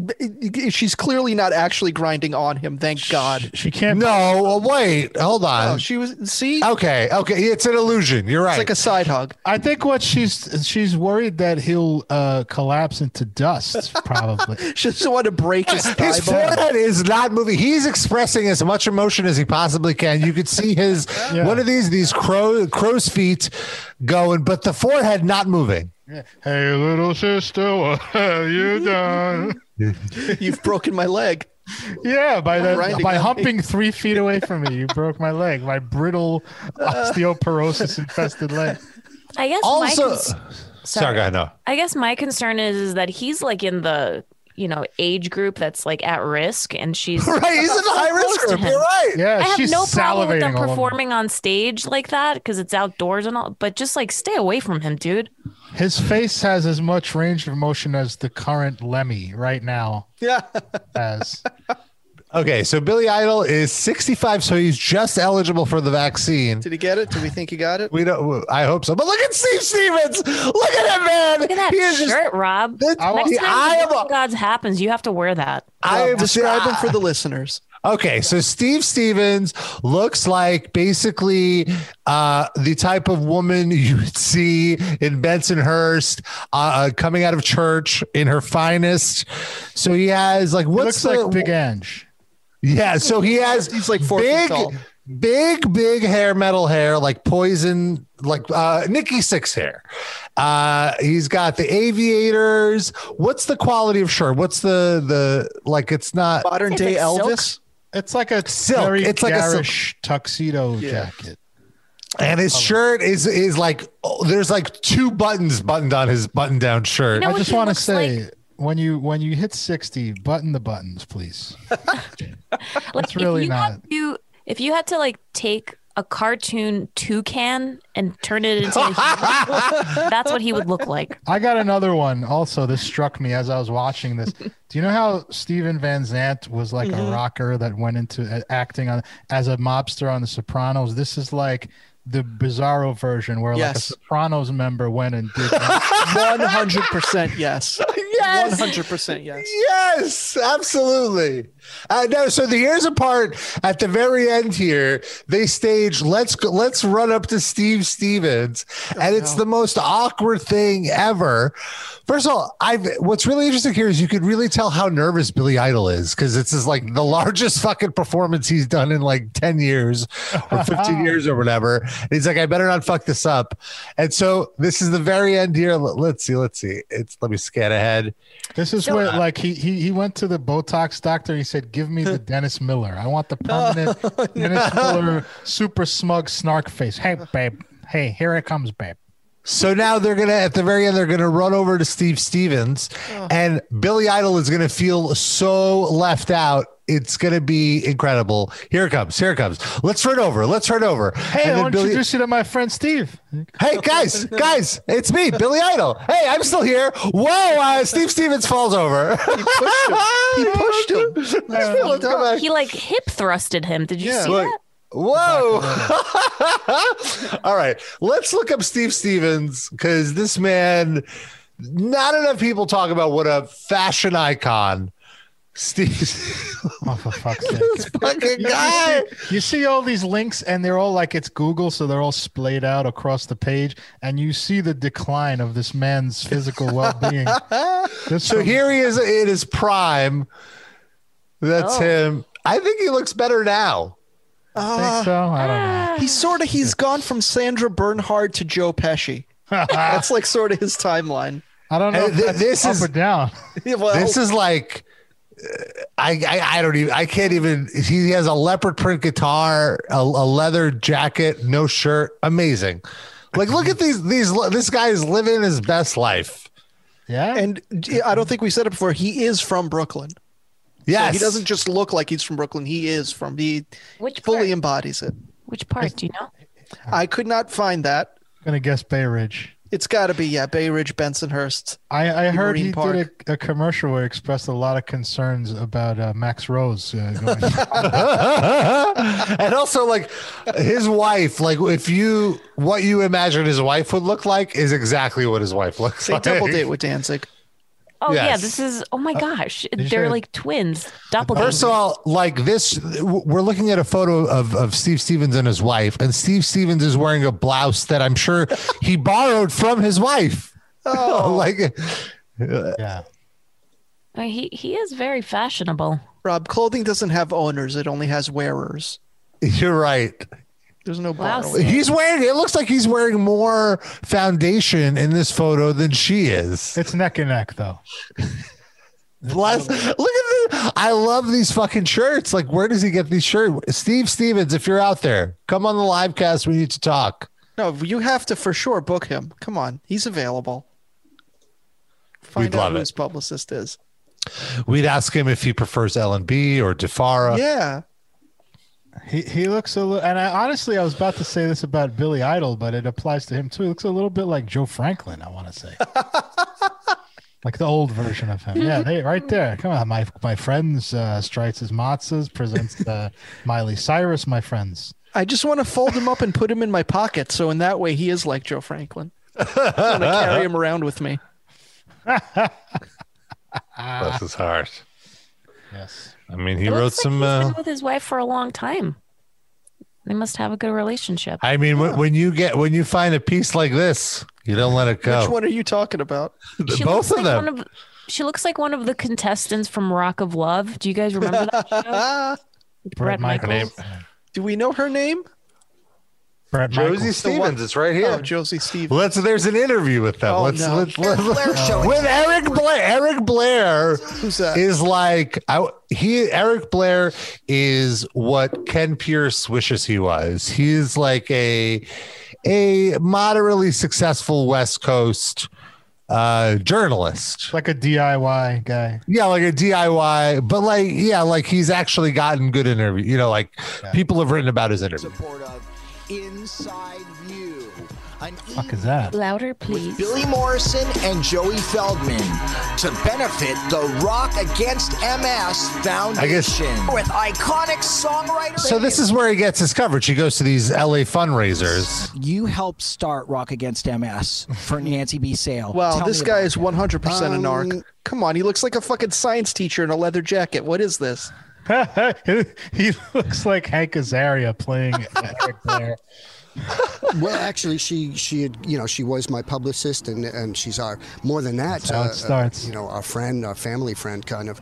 she's clearly not actually grinding on him. Thank God. She can't. no well, wait hold on Oh, she was. See, okay okay it's an illusion you're right it's like a side hug. I think what she's she's worried that he'll uh, collapse into dust. Probably. She doesn't want to break his thigh His bone. forehead is not moving. He's expressing as much emotion as he possibly can. You could see his Yeah. one of these these crow crow's feet going, but the forehead not moving. hey, little sister, what have you done? You've broken my leg. Yeah, by the, by on me. humping three feet away from me, you broke my leg. My brittle osteoporosis infested leg. I guess Also, my cons- sorry, go ahead, no. I guess my concern is, is that he's like in the you know age group that's like at risk, and she's. Right, he's in the high risk group. him. You're right. Yeah, I have she's no problem with them all over me. performing on stage like that because it's outdoors and all, but just like stay away from him, dude. His face has as much range of motion as the current Lemmy right now Yeah. has. Okay, so Billy Idol is 65, so he's just eligible for the vaccine. Did he get it? Do we think he got it? We don't. I hope so. But look at Steve Stevens. Look at him, man. Look at that He is shirt, just- Rob. That- I Next want- time I the am Will a- Gods happens, you have to wear that. I am Describe him for the listeners. Okay, so Steve Stevens looks like basically uh, the type of woman you would see in Bensonhurst uh, coming out of church in her finest. So he has like He what's looks the like Big Ange. Yeah? So he has He's like four feet big, tall. big, big hair, metal hair, like poison, like uh, Nikki Sixx hair. Uh, he's got the aviators. What's the quality of shirt? What's the the like? It's not. Modern It's day like silk. Elvis. It's like a Silk. very It's like a silk. garish tuxedo Yeah. jacket. And his shirt is is like oh, there's like two buttons buttoned on his button down shirt. You know I just want to say like? When you when you hit 60, button the buttons, please. Like That's really if you not- Had to, if you had to like take a cartoon toucan and turn it into a human, that's what he would look like. I got another one. Also, this struck me as I was watching this. Do you know how Steven Van Zandt was like Mm-hmm. a rocker that went into uh, acting on as a mobster on The Sopranos? This is like the Bizarro version where like a Yes. Sopranos member went and did. One hundred percent yes. Yes, hundred percent yes. yes, absolutely. Uh, no, so the, here's a part at the very end here. They stage let's go, let's run up to Steve Stevens, and it's no. the most awkward thing ever. First of all, I've what's really interesting here is you could really tell how nervous Billy Idol is because this is like the largest fucking performance he's done in like 10 years or 15 years or whatever. And he's like, I better not fuck this up. And so this is the very end here. Let- Let's see, let's see. It's let me scan ahead. This is So- where like he he he went to the Botox doctor. He said, "Give me the Dennis Miller. I want the oh, permanent Dennis Miller super smug snark face." Hey, babe. Hey, here it comes, babe. So now they're gonna at the very end they're gonna run over to Steve Stevens, oh. and Billy Idol is gonna feel so left out. It's gonna be incredible. Here it comes. Here it comes. Let's turn over. Let's turn over. Hey, And I then want to Billy- introduce you to my friend Steve. Hey guys, guys, it's me, Billy Idol. Hey, I'm still here. Whoa, uh, Steve Stevens falls over. He pushed him. He pushed him. Let's go, let's go back. He like hip thrusted him. Did you Yeah. see Look. that? Whoa. All right. Let's look up Steve Stevens because this man, not enough people talk about what a fashion icon Steve Oh, for fuck's sake. this fucking You- guy. You see, you see all these links, and they're all like it's Google, so they're all splayed out across the page, and you see the decline of this man's physical well-being. Just So from- here he is in his prime. That's Oh. him. I think he looks better now. think so. I don't know. Ah. He's sort of he's gone from Sandra Bernhard to Joe Pesci. That's like sort of his timeline. I don't know. If th- that's this up is- or down. well, This is like I, I I don't even I can't even he has a leopard print guitar, a, a leather jacket, no shirt. Amazing. Like look at these these this guy is living his best life. Yeah. and I don't think we said it before. He is from Brooklyn. Yes. He doesn't just look like he's from Brooklyn. He is from. He Which fully part? embodies it. Which part? Do you know? I could not find that. I'm gonna guess Bay Ridge. It's got to be yeah, Bay Ridge, Bensonhurst. I, I heard Marine he Park. did a, a commercial where he expressed a lot of concerns about uh, Max Rose. Uh, going, and also like his wife, like if you what you imagine his wife would look like is exactly what his wife looks Say like. double date with Danzig. Oh yeah, this is. Oh my gosh, you they're like twins, doppelgangers. First of all, like this, we're looking at a photo of, of Steve Stevens and his wife, and Steve Stevens is wearing a blouse that I'm sure he borrowed from his wife. Oh, like, yeah. Uh, he he is very fashionable. Rob, clothing doesn't have owners; it only has wearers. you're right. There's no Wow, borrowing. He's wearing, it looks like he's wearing more foundation in this photo than she is. It's neck and neck though. Bless, look at this. I love these fucking shirts. Like, where does he get these shirts? Steve Stevens, if you're out there, come on the live cast. We need to talk. No, you have to for sure book him. Come on, he's available. Find We'd out love who it. his publicist is. We'd ask him if he prefers L and B or Di Fara. yeah, He he looks a little, and I honestly I was about to say this about Billy Idol, but it applies to him too. He looks a little bit like Joe Franklin. I want to say, like the old version of him. Yeah, they right there. Come on, my my friends. Uh, Strites his matzahs presents uh, Miley Cyrus. My friends. I just want to fold him up and put him in my pocket, so in that way he is like Joe Franklin. I want to carry him around with me. Bless his heart. Yes. I mean, he It wrote looks like some. he's Uh, been with his wife for a long time. They must have a good relationship. I mean, when, when you get when you find a piece like this, you don't let it go. Which one are you talking about? She Both looks of like them. One of, she looks like one of the contestants from Rock of Love. Do you guys remember that show? With Bret Brett Michaels. Michaels. do we know her name? Brett Josie Stevens, it's right here. Oh, Josie Stevens. Let's. There's an interview with them. Oh, let's, no. let's, let's, Blair showing. with Eric Blair. Eric Blair Who's that? is like I, he. Eric Blair is what Ken Pierce wishes he was. He's like a a moderately successful West Coast uh journalist. Like a DIY guy. Yeah, like a DIY, but like yeah, like he's actually gotten good interview. You know, like Yeah. people have written about his interview. Support of Inside View. An Fuck is that? Louder, please. Billy Morrison and Joey Feldman to benefit the Rock Against MS Foundation guess- with iconic songwriter. So this is where he gets his coverage. He goes to these LA fundraisers. You helped start Rock Against MS for Nancy B. Sale. Well, Tell this guy is 100% a narc. Um, Come on, he looks like a fucking science teacher in a leather jacket. What is this? he looks like Hank Azaria playing Eric Blair. Well, actually, she she had you know she was my publicist, and and she's our more than that. That's how it starts. you know, our friend, our family friend, kind of.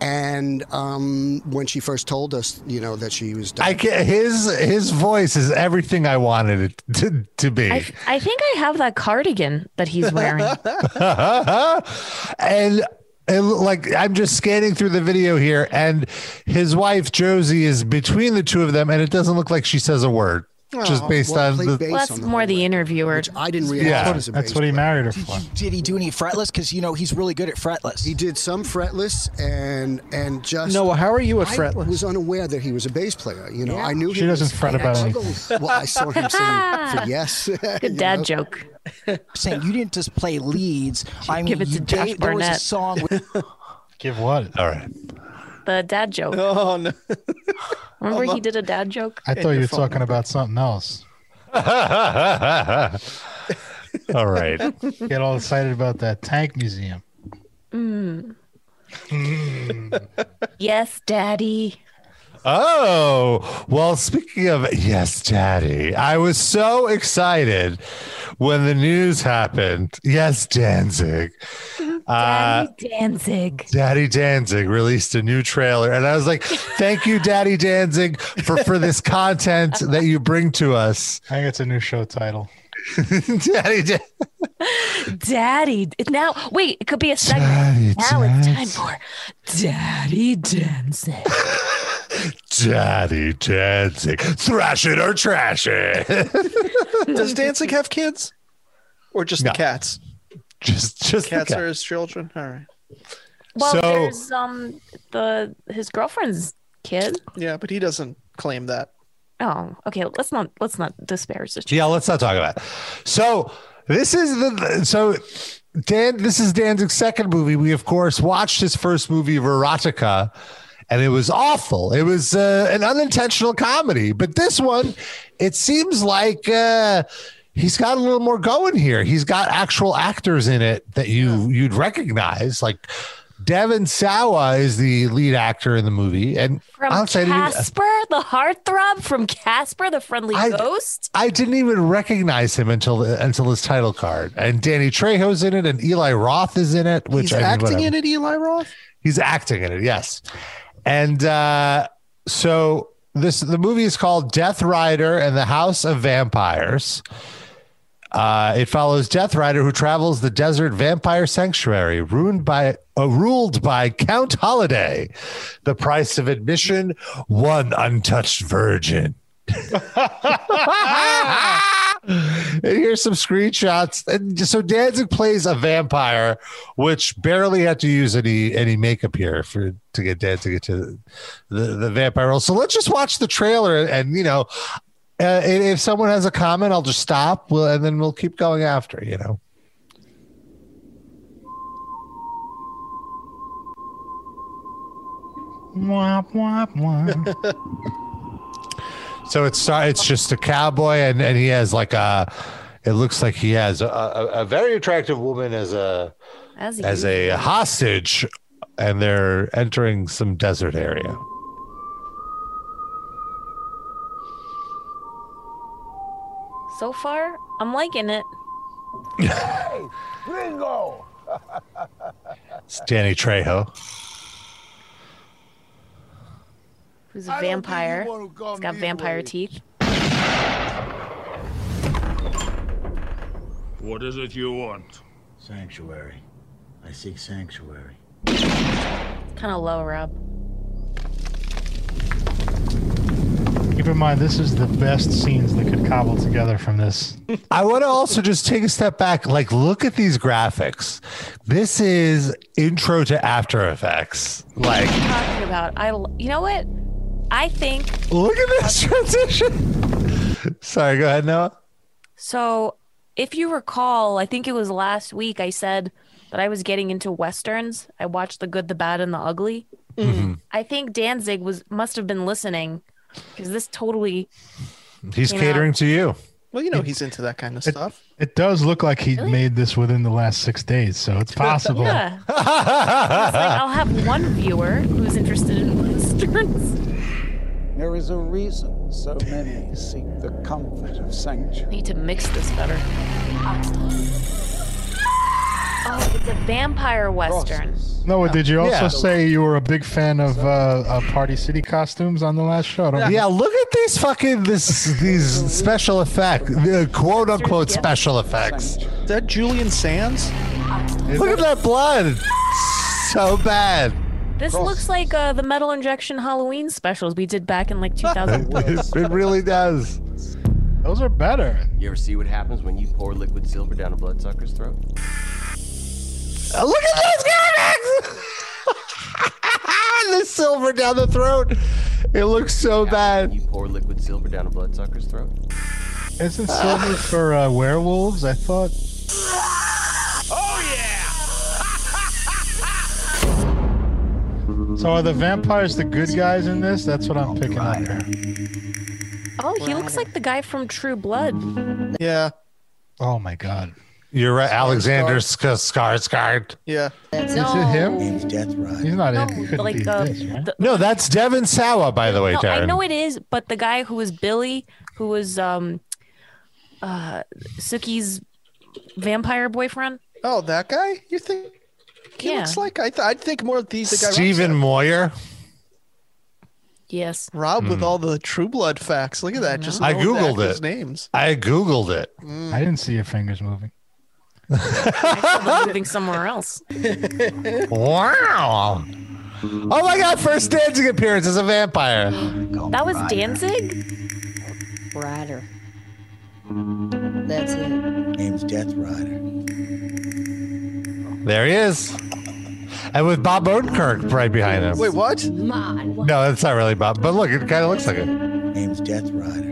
And um, when she first told us, you know, that she was. I can, his his voice is everything I wanted it to, to be. I, I think I have that cardigan that he's wearing. and like I'm just scanning through the video here, and his wife Josie is between the two of them, and it doesn't look like she says a word, just Oh, based well, on the. bass well, that's on the more whole the way, interviewer. Which I didn't realize Yeah. was That's bass what he married her Did, for. you, did he do any fretless? Because you know he's really good at fretless. He did some fretless, and and just Noah, how are you at I fretless? was unaware that he was a bass player. You know, I knew She he doesn't was- fret about actually- Well, I saw him sing for Yes. Good dad joke. saying you didn't just play leads. I mean, Give it you to Josh gave, there was a song with Give what? All right. The dad joke. Oh no. Remember he did a dad joke? I thought you were phone talking about something else. All right. Get all excited about that tank museum. Mm. Mm. Yes, daddy. Oh, well, speaking of yes, daddy, I was so excited when the news happened. Yes, Danzig. Uh, Daddy Danzig. Daddy Danzig released a new trailer, and I was like, "Thank you, Daddy Danzig, for for this content that you bring to us." I think it's a new show title. Daddy, Dan- Daddy. Now wait, it could be a segment. Daddy now it's time for Daddy Danzig. Daddy Danzig, thrash it or trash it. Does Danzig have kids? Or just No. the cats? just, just the Cats cat. are his children? All right. Well, So- there's um the his girlfriend's kid. Yeah, but he doesn't claim that. Oh, okay. Let's not let's not disparage this. Yeah, let's not talk about. It. So this is the so Dan. This is Danzig's second movie. We of course watched his first movie, Verotika, and it was awful. It was uh, an unintentional comedy. But this one, it seems like. Uh, He's got a little more going here. He's got actual actors in it that you you'd recognize. Like Devon Sawa is the lead actor in the movie, and From I didn't even- Casper, the heartthrob from Casper, the friendly I- ghost. I didn't even recognize him until until his title card. And Danny Trejo's in it, and Eli Roth is in it. Which He's I mean, acting whatever. in it, Eli Roth? He's acting in it, yes. And uh, so this the movie is called Death Rider and the House of Vampires. Uh, it follows Death Rider who travels the desert vampire sanctuary, ruined by uh, ruled by Count Holiday. The price of admission: one untouched virgin. and here's some screenshots. And so Danzig plays a vampire, which barely had to use any any makeup here for to get Danzig to the, the vampire role. So let's just watch the trailer and you know. Uh, if someone has a comment, I'll just stop. We'll, and then we'll keep going after. You know. Womp, womp, womp. So it's it's just a cowboy, and and he has like a. It looks like he has a, a, a very attractive woman as a As, as a hostage and they're entering some desert area. So far, I'm liking it. hey, Gringo! It's Danny Trejo. Who's a vampire? wanna come He's got vampire way. teeth. What is it you want? Sanctuary. I seek sanctuary. Kind of low, Rob. Keep in mind, this is the best scenes they could cobble together from this. I want to also just take a step back. Like, look at these graphics. This is intro to After Effects. Like, Talking about, I. You know what? I think look at this transition. Sorry, go ahead, Noah. so. If you recall, I think it was last week. I said that I was getting into westerns. I watched The Good, the Bad, and the Ugly. Mhm. I think Danzig was must have been listening because this totally. He's You know. catering to you. Well, you know he's into that kind of stuff. It does look like he made this within the last six days, so it's possible. Yeah. It's like I'll have one viewer who's interested in westerns. There is a reason so many seek the comfort of sanctuary. Need to mix this better. Oh, it's a vampire western. Noah, did you also Yeah. say you were a big fan of uh, uh, Party City costumes on the last show? I don't Yeah, look at these fucking this these special effects, the quote unquote special effects. Is that Julian Sands? Look at that blood. So bad. This looks like uh, the metal injection Halloween specials we did back in like 2001. it really does. Those are better. You ever see what happens when you pour liquid silver down a bloodsucker's throat? Uh, Look at those graphics. the silver down the throat. It looks so bad. You pour liquid silver down a bloodsucker's throat? Isn't silver for uh, werewolves? I thought. So are the vampires the good guys in this? That's what I'm picking up. oh, he looks like the guy from True Blood. Yeah. Oh my god. You're right, Alexander Skarsgård. Yeah. Is it him? Name's Death Ride. He's not No, in. He couldn't like be uh, this, right? the- No, that's Devon Sawa, by the way, no, Darren. I know it is, but the guy who was Billy, who was um, uh, Sookie's vampire boyfriend. Oh, that guy? You think he Yeah. looks like? I th- I'd think more of these. The guy Rob Stephen. Moyer. Yes. Rob with Hmm. all the True Blood facts. Look at that. Just I googled actors' it. Names. I googled it. I didn't see your fingers moving. I saw them moving somewhere else. Wow. Oh my God! First dancing appearance as a vampire. That was Danzig. Rider. That's it. Name's Death Rider. There he is, and with Bob Odenkirk right behind him. Wait, what? No, that's not really Bob, but look, it kind of looks like it. Name's Death Rider.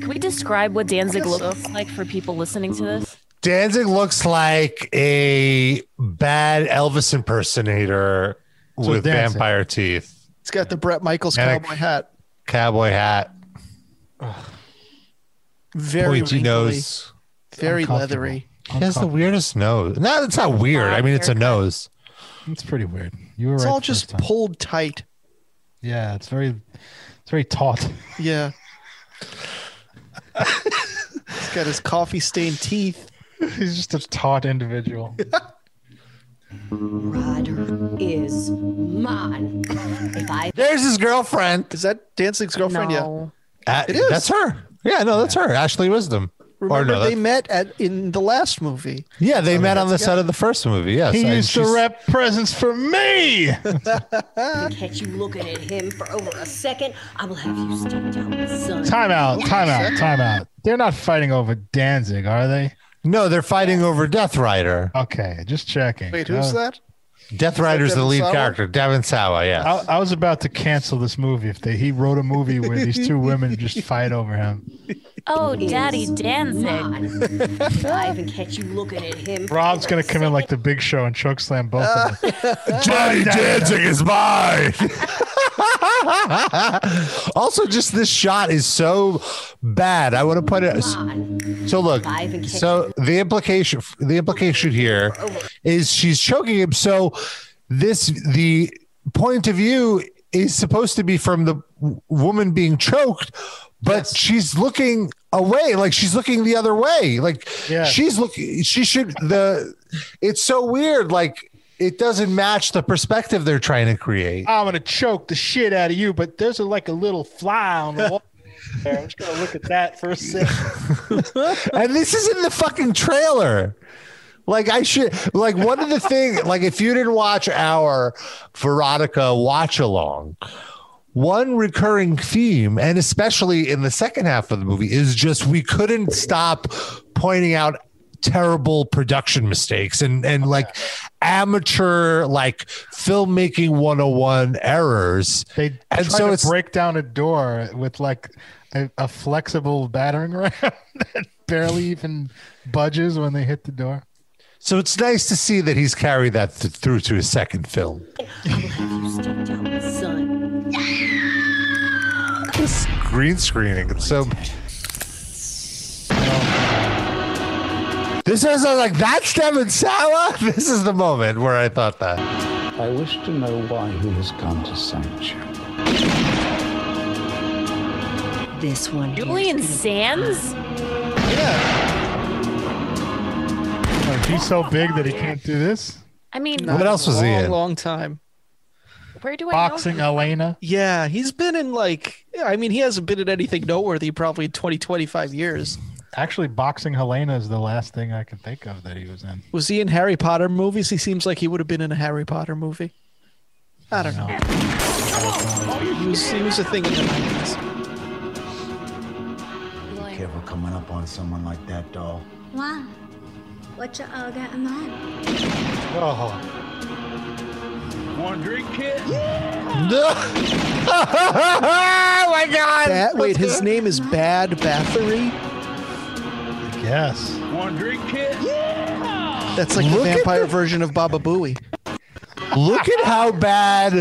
Can we describe what Danzig looks like for people listening to this? Danzig looks like a bad Elvis impersonator So with Danzig. vampire teeth, He's got the Bret Michaels And cowboy hat. cowboy hat, Very pointy wrinkly, nose. Very leathery. He has the weirdest nose. No, it's not weird. I mean, it's a nose. It's pretty weird. You were It's right. all just time. pulled tight. Yeah, it's very, it's very taut. Yeah. He's got his coffee stained teeth. He's just a taut individual. Rider is mine. If I There's his girlfriend. Is that Danzig's girlfriend? No. Uh, It is. That's her. Yeah, no, that's her. Ashley Wisdom. Yeah. Remember no, they met at in the last movie. yeah, they met on the that's- set of the first movie. Yes, he and used to she's- rep presents for me. catch you looking at him for over a second, I will have you stepped out, son. time out. Time out. Time out. They're not fighting over Danzig, are they? No, they're fighting over Death Rider. Okay, just checking. Wait, who's Uh, that? Death Rider's the lead Sawa? character, Devon Sawa. Yeah, I, I was about to cancel this movie if they, he wrote a movie where these two women just fight over him. Oh, Daddy Danzig. Mine. if I even catch you looking at him. Rob's gonna come in like the Big Show and choke slam both of them. Johnny Danzig is mine. also, just this shot is so bad. I want to put it. mine. So look. If I even catch So the implication, the implication here is she's choking him. So this the point of view is supposed to be from the woman being choked, but she's looking away, like she's looking the other way. Like Yeah. she's looking she should the it's so weird, like it doesn't match the perspective they're trying to create. I'm gonna choke the shit out of you, but there's a, like a little fly on the wall. there. I'm just gonna look at that for a second. and this is in the fucking trailer. Like I should like one of the thing like if you didn't watch our Verotika watch along, one recurring theme, and especially in the second half of the movie, is just we couldn't stop pointing out terrible production mistakes and and like amateur like filmmaking 101 errors. They and try so to it's break down a door with like a, a flexible battering ram that barely even budges when they hit the door. so it's nice to see that he's carried that th- through to his second film. Son. This green screening. It's so. This is uh, like that's Devon Sawa. This is the moment where I thought that. I wish to know why he has come to Sanctuary. This one. Julian gonna- Sands? Like, he's so big that he can't do this. I mean, What else was he long, in? Long time. where do I Boxing know? Helena. Yeah, he's been in like. I mean, he hasn't been in anything noteworthy probably in 20, 25 years. Actually, boxing Helena is the last thing I can think of that he was in. Was he in Harry Potter movies? He seems like he would have been in a Harry Potter movie. I don't know. He was, he was a thing in the 90s. Careful coming up on someone like that, doll. Why? What you all got in mind? Oh, Want a drink, kid? No. Oh my god! Ba- wait, his name is Bad Bathory? Yes. Want a drink, kid? That's like Look the vampire the- version of Baba Booey. Look at how bad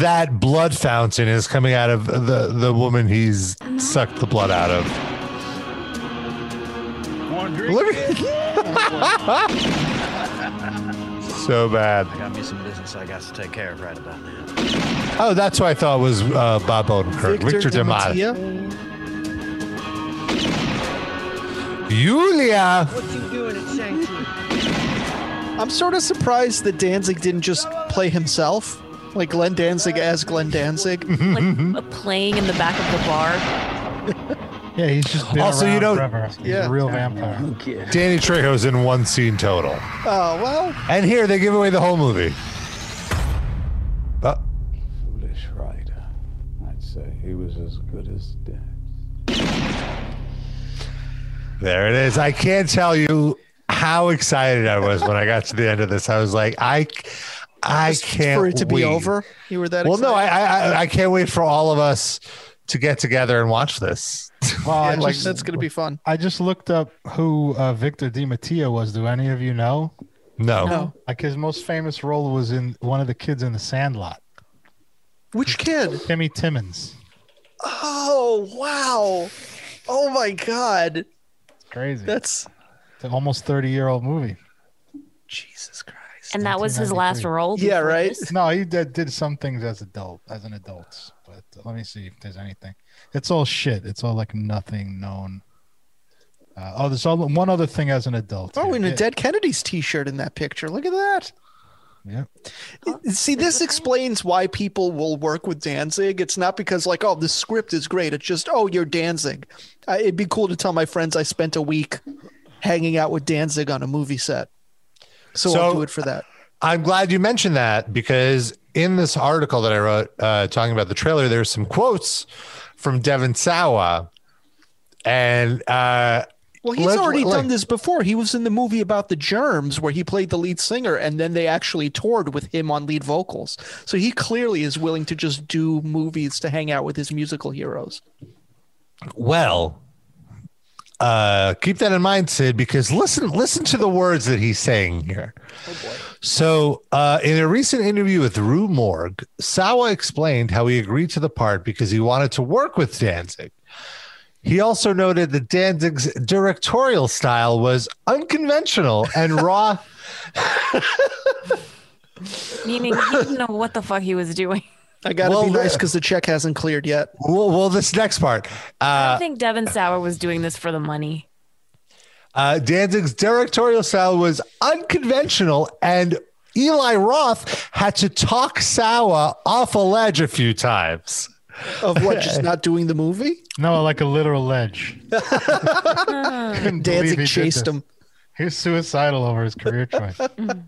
that blood fountain is coming out of the the woman he's sucked the blood out of. Want a drink, Look kid? So bad. I got me some business I got to take care of right about now. Oh, that's who I thought was uh, Bob Odenkirk. Victor, Demat. Julia. What you doing at Sanctuary? I'm sort of surprised that Danzig didn't just play himself. Like Glenn Danzig as Glenn Danzig. Like playing in the back of the bar. Yeah, he's just been Also, you around know- forever. He's Yeah. a real vampire. Danny Trejo's in one scene total. Oh, well. And here they give away the whole movie. Uh, Foolish rider. I'd say he was as good as dead. There it is. I can't tell you how excited I was when I got to the end of this. I was like, I, I Just can't wait for it to be over. You were that Well, no, I. I, I- I can't wait for all of us to get together and watch this. Well, I Yeah, just, like, that's going to be fun. I just looked up who uh, Victor Di Mattia was. Do any of you know? No. No. Like his most famous role was in one of the kids in The Sandlot, Which kid? Timmy Timmons. Oh, wow. Oh, my God. Crazy. That's It's an almost 30 year old movie. Jesus Christ. And that was his last role. Yeah, right? this? No, he did, did some things as adult, as an adult. But let me see if there's anything. It's all shit. It's all like nothing known. Uh, oh, there's all, one other thing as an adult. Oh, in a Yeah, Dead Kennedys t shirt in that picture. Look at that. Yeah. See, this explains why people will work with Danzig. It's not because, like, oh, the script is great. It's just, oh, you're Danzig. Uh, it'd be cool to tell my friends I spent a week hanging out with Danzig on a movie set. So, I'll So- do it for that. I'm glad you mentioned that because in this article that I wrote uh, talking about the trailer, there's some quotes from Devon Sawa. And uh, Well, he's let- already like- done this before. He was in the movie about the germs where he played the lead singer, and then they actually toured with him on lead vocals. So he clearly is willing to just do movies to hang out with his musical heroes. Well, uh, keep that in mind, Sid, because listen, listen to the words that he's saying here. So, uh, in a recent interview with Rue Morgue, Sawa explained how he agreed to the part because he wanted to work with Danzig. He also noted that Danzig's directorial style was unconventional and raw. Meaning he didn't know what the fuck he was doing. I gotta Well, be nice because the check hasn't cleared yet. Well, well this next part. I Uh, think Devon Sawa was doing this for the money. uh, Danzig's directorial style was unconventional, and Eli Roth had to talk Sawa off a ledge a few times. Of what? Just not doing the movie? No, like a literal ledge. Couldn't believe he Danzig did chased him. He was suicidal over his career choice. Mm.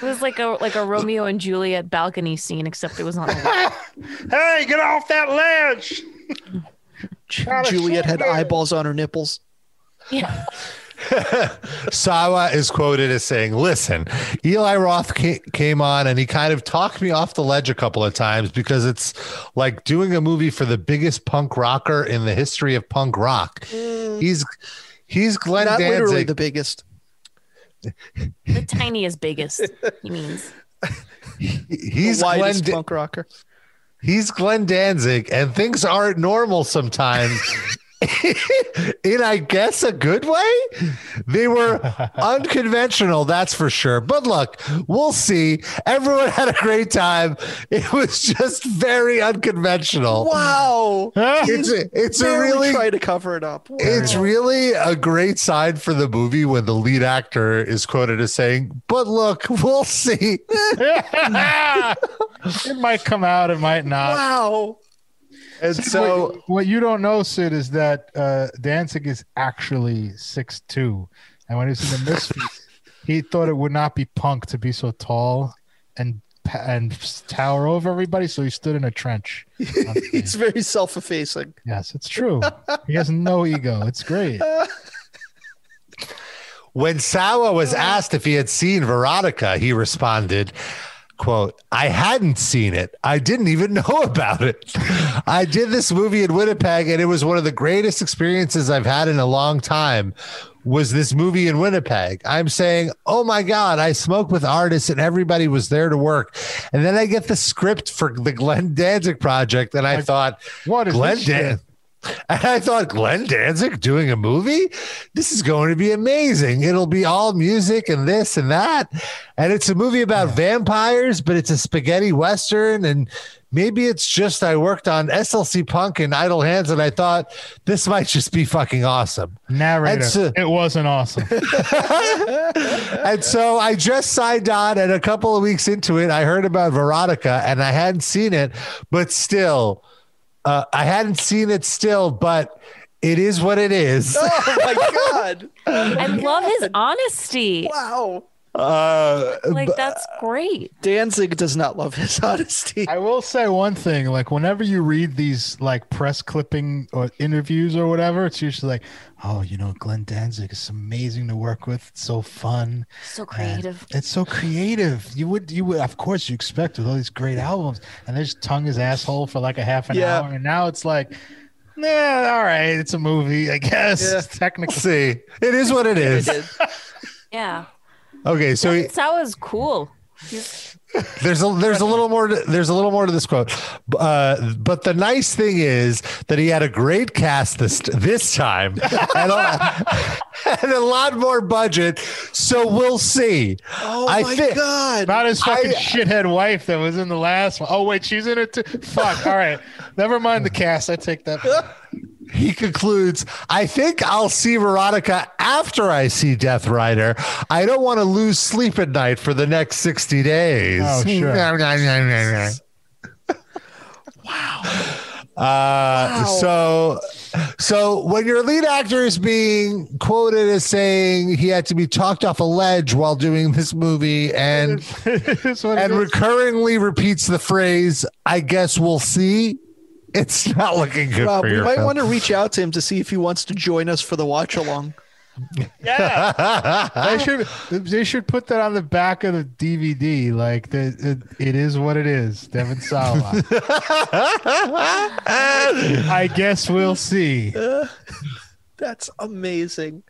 It was like a like a Romeo and Juliet balcony scene, except it was on. A hey, get off that ledge! Mm. Juliet had eyeballs on her nipples. yeah. Sawa is quoted as saying, Listen, Eli Roth ca- came on and he kind of talked me off the ledge a couple of times because it's like doing a movie for the biggest punk rocker in the history of punk rock. Mm. He's he's Glenn Not literally Danzig. the biggest. The tiniest, biggest. He means. he's the Glenn Da- punk rocker. he's Glenn Danzig, and things aren't normal sometimes. in I guess a good way. They were unconventional, that's for sure. But look, we'll see. Everyone had a great time. It was just very unconventional. Wow. It's a, it's a really try to cover it up. it's really a great sign for the movie when the lead actor is quoted as saying, "But look, we'll see." it might come out, it might not. Wow. And so what, what you don't know, Sid, is that uh, Danzig is actually six two, and when he was in the Misfits, he thought it would not be punk to be so tall and and tower over everybody, so he stood in a trench. He's very self-effacing. Yes, it's true. He has no ego. It's great. When Sawa was asked if he had seen Verotika, he responded, quote, I hadn't seen it. I didn't even know about it. I did this movie in Winnipeg and it was one of the greatest experiences I've had in a long time. Was this movie in Winnipeg? I'm saying, oh my God, I smoked with artists and everybody was there to work. And then I get the script for the Glenn Danzig project, and I thought, what is Glenn this shit? Dan- and I thought, Glenn Danzig doing a movie? This is going to be amazing. It'll be all music and this and that. And it's a movie about vampires, but it's a spaghetti western. And maybe it's just I worked on SLC Punk and Idle Hands, and I thought this might just be fucking awesome. Narrator, so- it wasn't awesome. and so I just signed on, and a couple of weeks into it, I heard about Verotika, and I hadn't seen it, but still, uh, I hadn't seen it still, but it is what it is. Oh my god. I love his honesty. Wow. Uh, Like that's great. Danzig does not love his honesty. I will say one thing: like whenever you read these like press clipping or interviews or whatever, it's usually like, "Oh, you know, Glenn Danzig is amazing to work with. It's so fun, So and creative. it's so creative." You would, you would, of course, you expect with all these great albums, and they just tongue his asshole for like a half an Yeah. hour, and now it's like, nah, all right, it's a movie, I guess. Yeah. Technically, See, it is what it is. Yeah. Okay, so he- Sawa's cool. There's a there's a little more to, there's a little more to this quote, uh, but the nice thing is that he had a great cast this this time and a, and a lot more budget. So we'll see. Oh I my thi- god. not his fucking I- shithead wife that was in the last one. Oh wait, she's in it too. Fuck. All right, never mind the cast. I take that. He concludes, I think I'll see Verotika after I see Death Rider. I don't want to lose sleep at night for the next 60 days. Oh, sure. wow. Uh, So, so when your lead actor is being quoted as saying he had to be talked off a ledge while doing this movie and It's what it and recurringly repeats the phrase, I guess we'll see. It's not looking good Rob, for we your might film. want to reach out to him to see if he wants to join us for the watch along. they should they should put that on the back of the DVD. Like the it, it is what it is. Devon Sawa. I guess we'll see. That's amazing.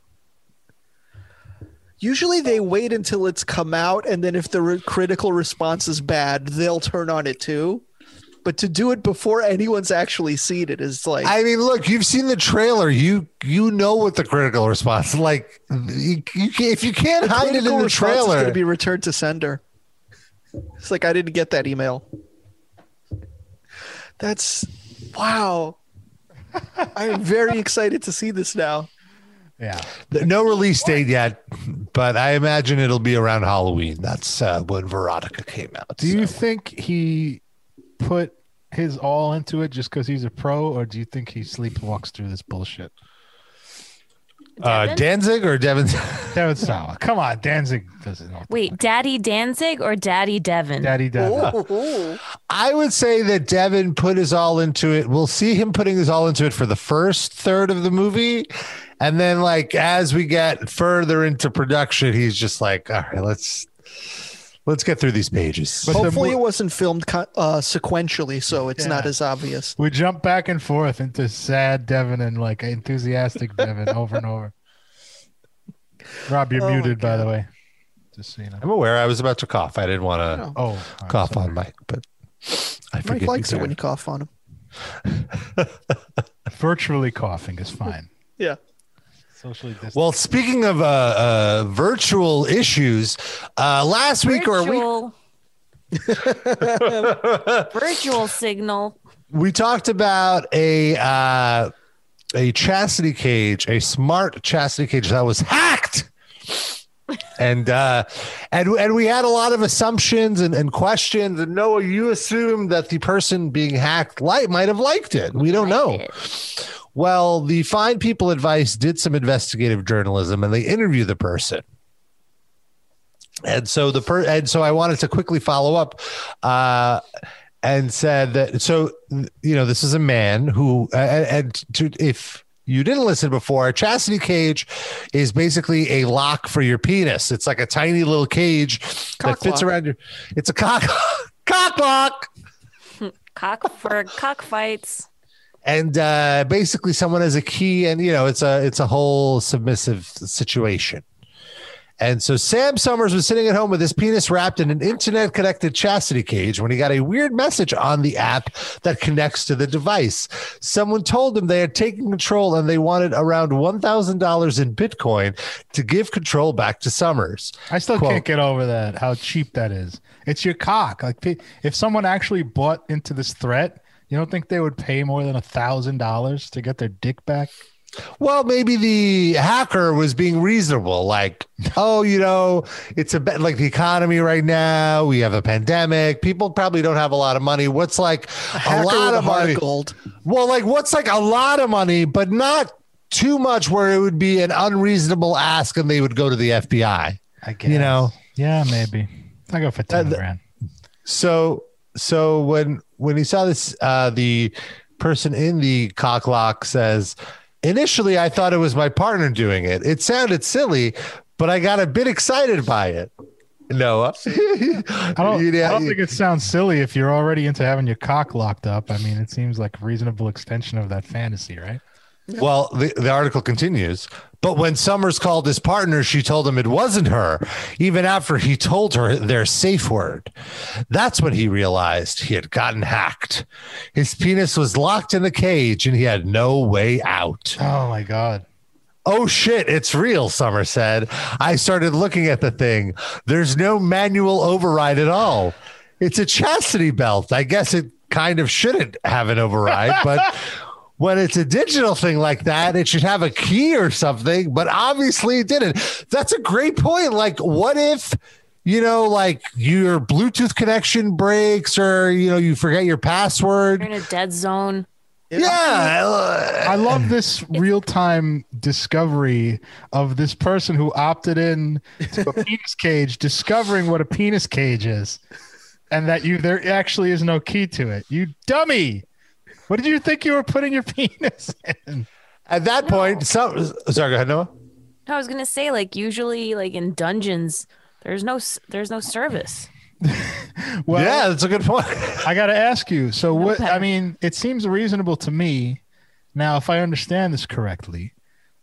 Usually they wait until it's come out, and then if the re- critical response is bad, they'll turn on it too. But to do it before anyone's actually seen it is like I mean, look, you've seen the trailer. You you know what the critical response like. You, you can, if you can't hide it in the trailer, is going to be returned to sender. It's like I didn't get that email. That's wow. I am very excited to see this now. Yeah. No release date yet, but I imagine it'll be around Halloween. That's uh, when Verotika came out. Do you think he put his all into it just because he's a pro, or do you think he sleepwalks through this bullshit? Uh, Danzig or Devon? Devon Sawa. Come on, Danzig doesn't know. Wait, Daddy Danzig or Daddy Devon? Daddy Devon. I would say that Devon put his all into it. We'll see him putting his all into it for the first third of the movie. And then, like, as we get further into production, he's just like, all right, let's let's get through these pages. But Hopefully, it wasn't filmed uh, sequentially, so it's not as obvious. We jump back and forth into sad Devon and like enthusiastic Devon over and over. Rob, you're Oh muted, by the way. Just so you know. I'm aware I was about to cough. I didn't want to Oh, cough on Mike, but I Mike likes it when you cough on him. Virtually coughing is fine. Yeah. Socially distant. Well, speaking of uh, uh, virtual issues, uh, last week or a week Virtual. Virtual signal. we talked about a uh, a chastity cage, a smart chastity cage that was hacked. and uh and and we had a lot of assumptions and, and questions and Noah you assumed that the person being hacked like might have liked it we don't know well the fine people advice did some investigative journalism and they interview the person and so the per and so I wanted to quickly follow up uh and said that so you know this is a man who uh, and to if you didn't listen before a chastity cage is basically a lock for your penis it's like a tiny little cage Cock that fits lock. around your it's a cock cock lock Cock for cockfights. And uh basically someone has a key and you know it's a it's a whole submissive situation and so Sam Summers was sitting at home with his penis wrapped in an internet connected chastity cage when he got a weird message on the app that connects to the device. Someone told him they had taken control and they wanted around $1,000 in Bitcoin to give control back to Summers. I still Quote, can't get over that. How cheap that is. It's your cock. Like if someone actually bought into this threat, you don't think they would pay more than a thousand dollars to get their dick back? Well, maybe the hacker was being reasonable. Like, oh, you know, it's a bit like the economy right now. We have a pandemic. People probably don't have a lot of money. What's like a, hacker lot of money? gold. Well, like what's like a lot of money, but not too much where it would be an unreasonable ask and they would go to the FBI. I guess. You know, Yeah, maybe. I go for uh, ten grand. so so when when he saw this, uh, the person in the cocklock says, "Initially, I thought it was my partner doing it. It sounded silly, but I got a bit excited by it." Noah, I don't, You- I don't think it sounds silly if you're already into having your cock locked up. I mean, it seems like a reasonable extension of that fantasy, right? Well, the, the article continues. But when Summers called his partner, she told him it wasn't her, even after he told her their safe word. That's when he realized he had gotten hacked. His penis was locked in the cage and he had no way out. Oh my God. Oh shit, it's real, Summer said. I started looking at the thing. There's no manual override at all. It's a chastity belt. I guess it kind of shouldn't have an override, but when it's a digital thing like that, it should have a key or something, but obviously it didn't. That's a great point. Like, what if, you know, like your Bluetooth connection breaks or, you know, you forget your password? You're in a dead zone. Yeah. I love this real time discovery of this person who opted in to a penis cage, discovering what a penis cage is, and that you there actually is no key to it. You dummy! What did you think you were putting your penis in? At that point, some sorry, go ahead, Noah. I was gonna say, like usually, like in dungeons, there's no there's no service. Well, yeah, that's a good point. I got to ask you. So what? I mean, it seems reasonable to me. Now, if I understand this correctly,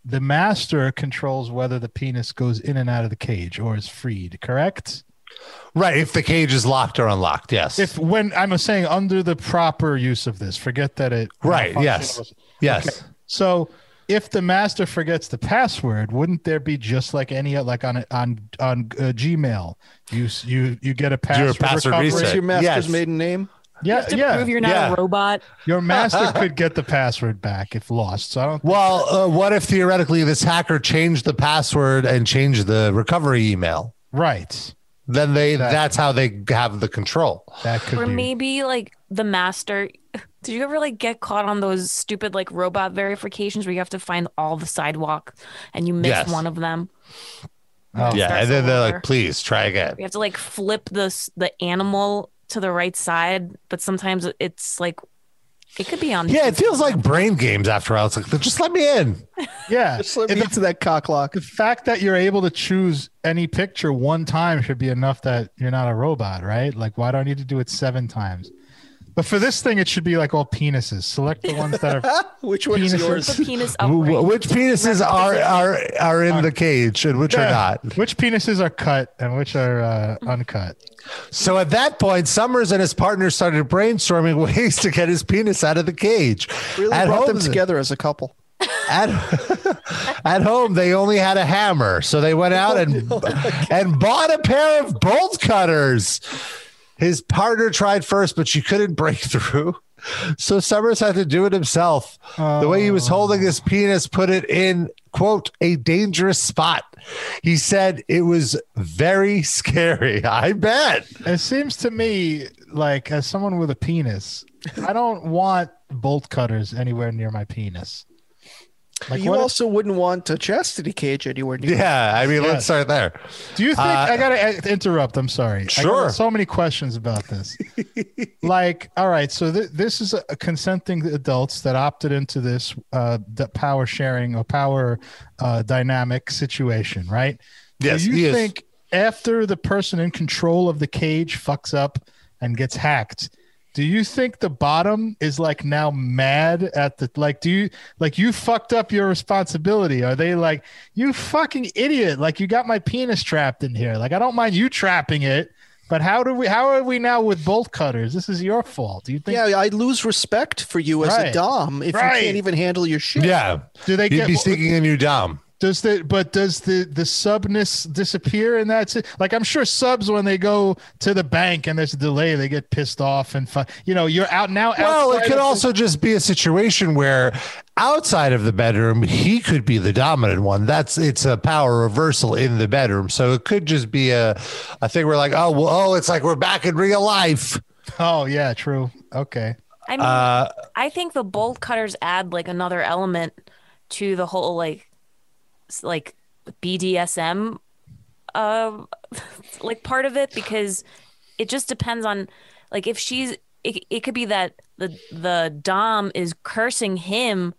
the master controls whether the penis goes in and out of the cage or is freed. Correct? Right. If the cage is locked or unlocked, yes. If when I'm saying under the proper use of this, forget that it Right, yes. was- Yes. Okay. So if the master forgets the password, wouldn't there be just like any like on on on uh, Gmail? You you you get a password. password recovery. reset. What's your master's Yes. maiden name? Yeah, to yeah. prove you're not Yeah. a robot. Your master could get the password back if lost. So I don't. Well, uh, what if theoretically this hacker changed the password and changed the recovery email? Right. Then they Exactly. that's how they have the control. That could Or be. maybe like the master. Did you ever like get caught on those stupid like robot verifications where you have to find all the sidewalk and you miss Yes. one of them? Oh, yeah, and then they're like, please try again. You have to like flip the the animal to the right side, but sometimes it's like it could be on. Yeah, it feels like brain games after all. It's like just let me in. Yeah. Just let me into that cock lock. The fact that you're able to choose any picture one time should be enough that you're not a robot, right? Like, why do I need to do it seven times? But for this thing, it should be like all penises. Select the ones that are Which one is yours? the penis upright. Which penises are are are in the cage and which are not? Which penises are cut and which are uh, uncut? So at that point, Summers and his partner started brainstorming ways to get his penis out of the cage. Really at brought them home, together as a couple. At, at home, they only had a hammer, so they went out and and bought a pair of bolt cutters. His partner tried first, but she couldn't break through. So Summers had to do it himself. The way he was holding his oh. penis put it in, quote, a dangerous spot. He said it was very scary. I bet. It seems to me like, as someone with a penis, I don't want bolt cutters anywhere near my penis. Like, you what if- also wouldn't want a chastity cage anywhere near. Yeah, I mean, Yes. let's start there. Do you think Uh, I gotta interrupt? I'm sorry. I got Sure. so many questions about this. like, all right, so th- this is a, a consenting adults that opted into this uh, the power sharing or power uh, dynamic situation, right? Yes, Do he you is. think after the person in control of the cage fucks up and gets hacked? Do you think the bottom is like now mad at the like? Do you like you fucked up your responsibility? Are they like you fucking idiot? Like you got my penis trapped in here. Like I don't mind you trapping it, but how do we? How are we now with bolt cutters? This is your fault. Do you think? Yeah, I lose respect for you as a dom if Right. you can't even handle your shit. Yeah. Do they He'd get be seeking a new dom. Does the but does the the subness disappear in that? si- Like I'm sure subs when they go to the bank and there's a delay, they get pissed off and fu- you know you're out now. Well, it could of the- also just be a situation where outside of the bedroom, he could be the dominant one. That's it's a power reversal in the bedroom. So it could just be a, a thing where like, oh, well, oh, it's like we're back in real life. Oh yeah, true. Okay. I mean, Uh, I think the bolt cutters add like another element to the whole like s- like BDSM uh like part of it because it just depends on like if she's it, it could be that the the dom is cursing him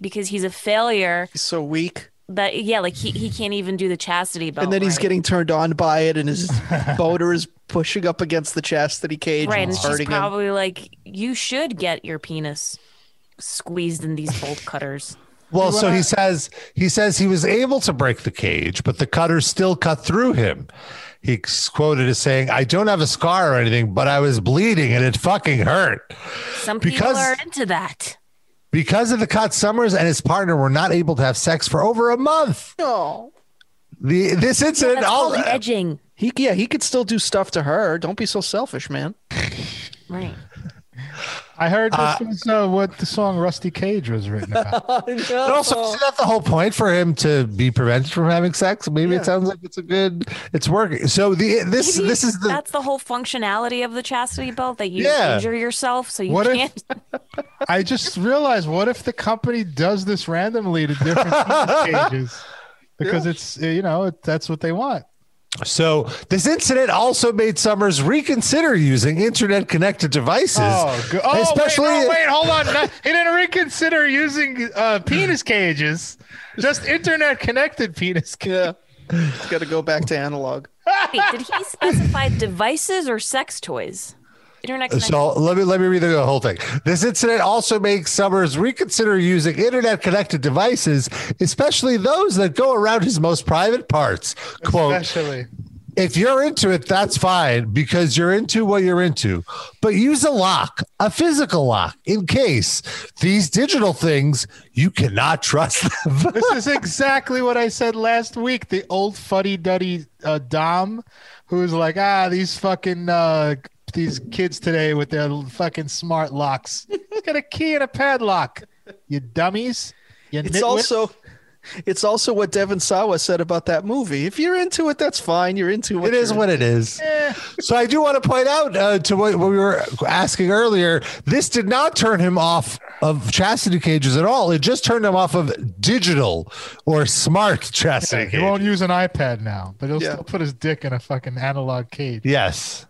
because he's a failure He's so weak. that yeah like he, he can't even do the chastity belt and then he's right. getting turned on by it, and his boner is pushing up against the chastity cage right and and it's she's hurting him. probably like you should get your penis squeezed in these bolt cutters well, so he says he says he was able to break the cage, but the cutter still cut through him. He's quoted as saying, "I don't have a scar or anything, but I was bleeding and it fucking hurt." some people Because- are into that Because of the cut, Summers and his partner were not able to have sex for over a month. No, The this incident, That's all called uh, edging he yeah he could still do stuff to her. Don't be so selfish, man. right I heard this Uh, was uh, what the song Rusty Cage was written about. But also, isn't that the whole point for him to be prevented from having sex? Maybe it sounds like it's a good, it's working. So the this Maybe this is the that's the whole functionality of the chastity belt that you Yeah. injure yourself so you What can't I just realized, what if the company does this randomly to different penis cages? Because it's uh, you know it, that's what they want. So this incident also made Summers reconsider using internet connected devices, Oh, go- oh especially wait, no, wait, hold on. No, he didn't reconsider using uh, penis cages, just internet connected penis. Cages. Yeah, it's got to go back to analog. Wait, did he specify devices or sex toys internet connection. So let me let me read the whole thing. This incident also makes Summers reconsider using internet connected devices, especially those that go around his most private parts. Quote Especially. if you're into it, that's fine because you're into what you're into. But use a lock, a physical lock, in case these digital things you cannot trust them. this is exactly what I said last week. The old fuddy duddy uh, Dom, who's like, ah, these fucking uh, these kids today with their fucking smart locks. He's got a key and a padlock. You dummies. You It's nitwits. also it's also what Devon Sawa said about that movie. If you're into it, that's fine. You're into it. It is what it is. So I do want to point out uh, to what, what we were asking earlier. This did not turn him off of chastity cages at all. It just turned him off of digital or smart chastity he won't use an iPad now, but he'll Yeah. still put his dick in a fucking analog cage. Yes,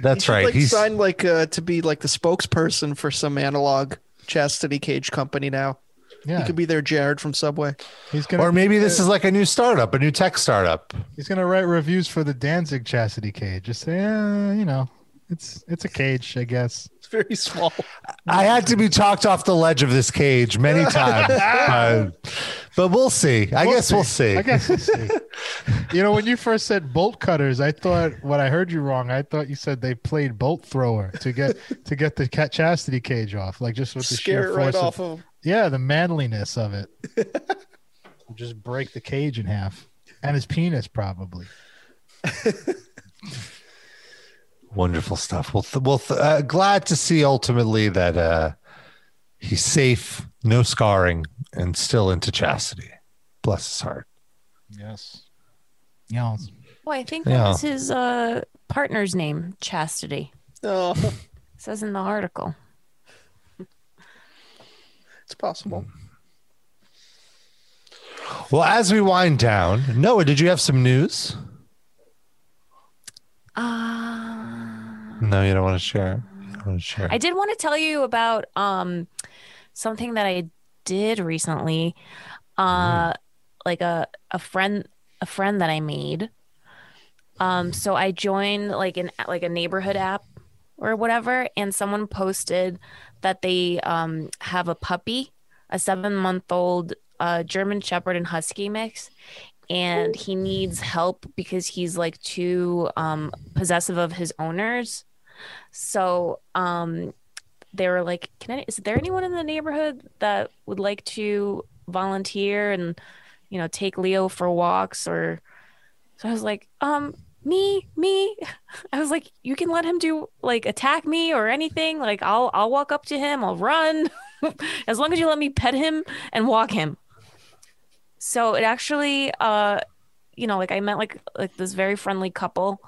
that's He should, right. Like He's signed like uh, to be like the spokesperson for some analog chastity cage company now. Yeah. He could be their Jared from Subway. He's gonna or maybe this is like a new startup, a new tech startup. He's gonna write reviews for the Danzig chastity cage. Just say, uh, you know, it's it's a cage, I guess. It's very small. I had to be talked off the ledge of this cage many times, uh, but we'll see. I guess we'll see. I guess we'll see. you know, when you first said bolt cutters, I thought what I heard you wrong. I thought you said they played bolt thrower to get to get the cat chastity cage off, like just with the Scare sheer it right force off of, of yeah, the manliness of it. just break the cage in half, and his penis probably. Wonderful stuff. Well, th- well, th- uh, glad to see ultimately that uh, he's safe, no scarring, and still into chastity. Bless his heart. Yes. Yeah. Well, I think Yeah. that was his uh, partner's name, Chastity. Oh, says in the article. it's possible. Well, as we wind down, Noah, did you have some news? Uh, No, you don't want to share. You want to share. I did want to tell you about um something that I did recently. Uh like a a friend a friend that I made. Um so I joined like an like a neighborhood app or whatever and someone posted that they um have a puppy, a 7-month-old uh German shepherd and husky mix and he needs help because he's like too um possessive of his owners. So um they were like, "Can I, is there anyone in the neighborhood that would like to volunteer and you know take Leo for walks or?" So I was like, "Um, me, me." I was like, "You can let him do like attack me or anything. Like I'll I'll walk up to him, I'll run, as long as you let me pet him and walk him." So it actually, uh, you know, like I met like like this very friendly couple.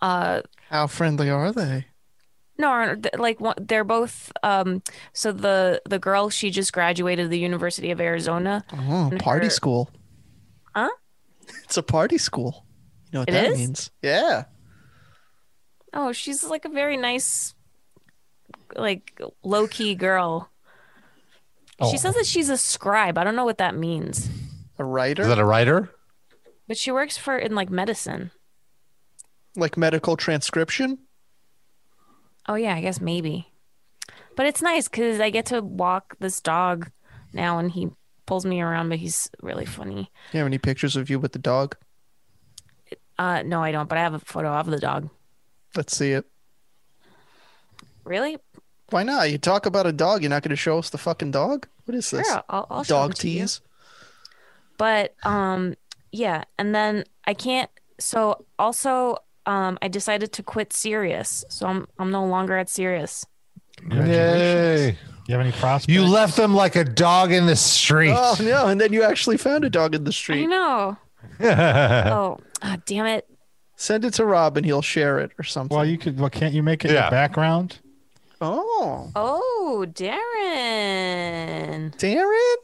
Uh, How friendly are they? no, like they're both. Um, so the the girl she just graduated the University of Arizona. Oh, party her- school. Huh? It's a party school. You know what It that is? means? Yeah. Oh, she's like a very nice, like low key girl. Oh. She says that she's a scribe. I don't know what that means, A writer? Is that a writer? but she works for in like medicine. Like medical transcription? Oh yeah, I guess maybe. But it's nice because I get to walk this dog now, and he pulls me around. But he's really funny. Do You have any pictures of you with the dog? Uh, no, I don't. But I have a photo of the dog. Let's see it. Really? Why not? You talk about a dog, you're not going to show us the fucking dog? What is this? Sure, I'll, I'll dog tease? But um, yeah, and then I can't. So also, um, I decided to quit Sirius. So I'm I'm no longer at Sirius. Yay. You have any prospects? You left them like a dog in the street. Oh, no. And then you actually found a dog in the street. I street. know. oh, ah, damn it. Send it to Rob and he'll share it or something. Well, you could. Well, can't you make it Yeah. your background? Oh. Oh, Darren. Darren?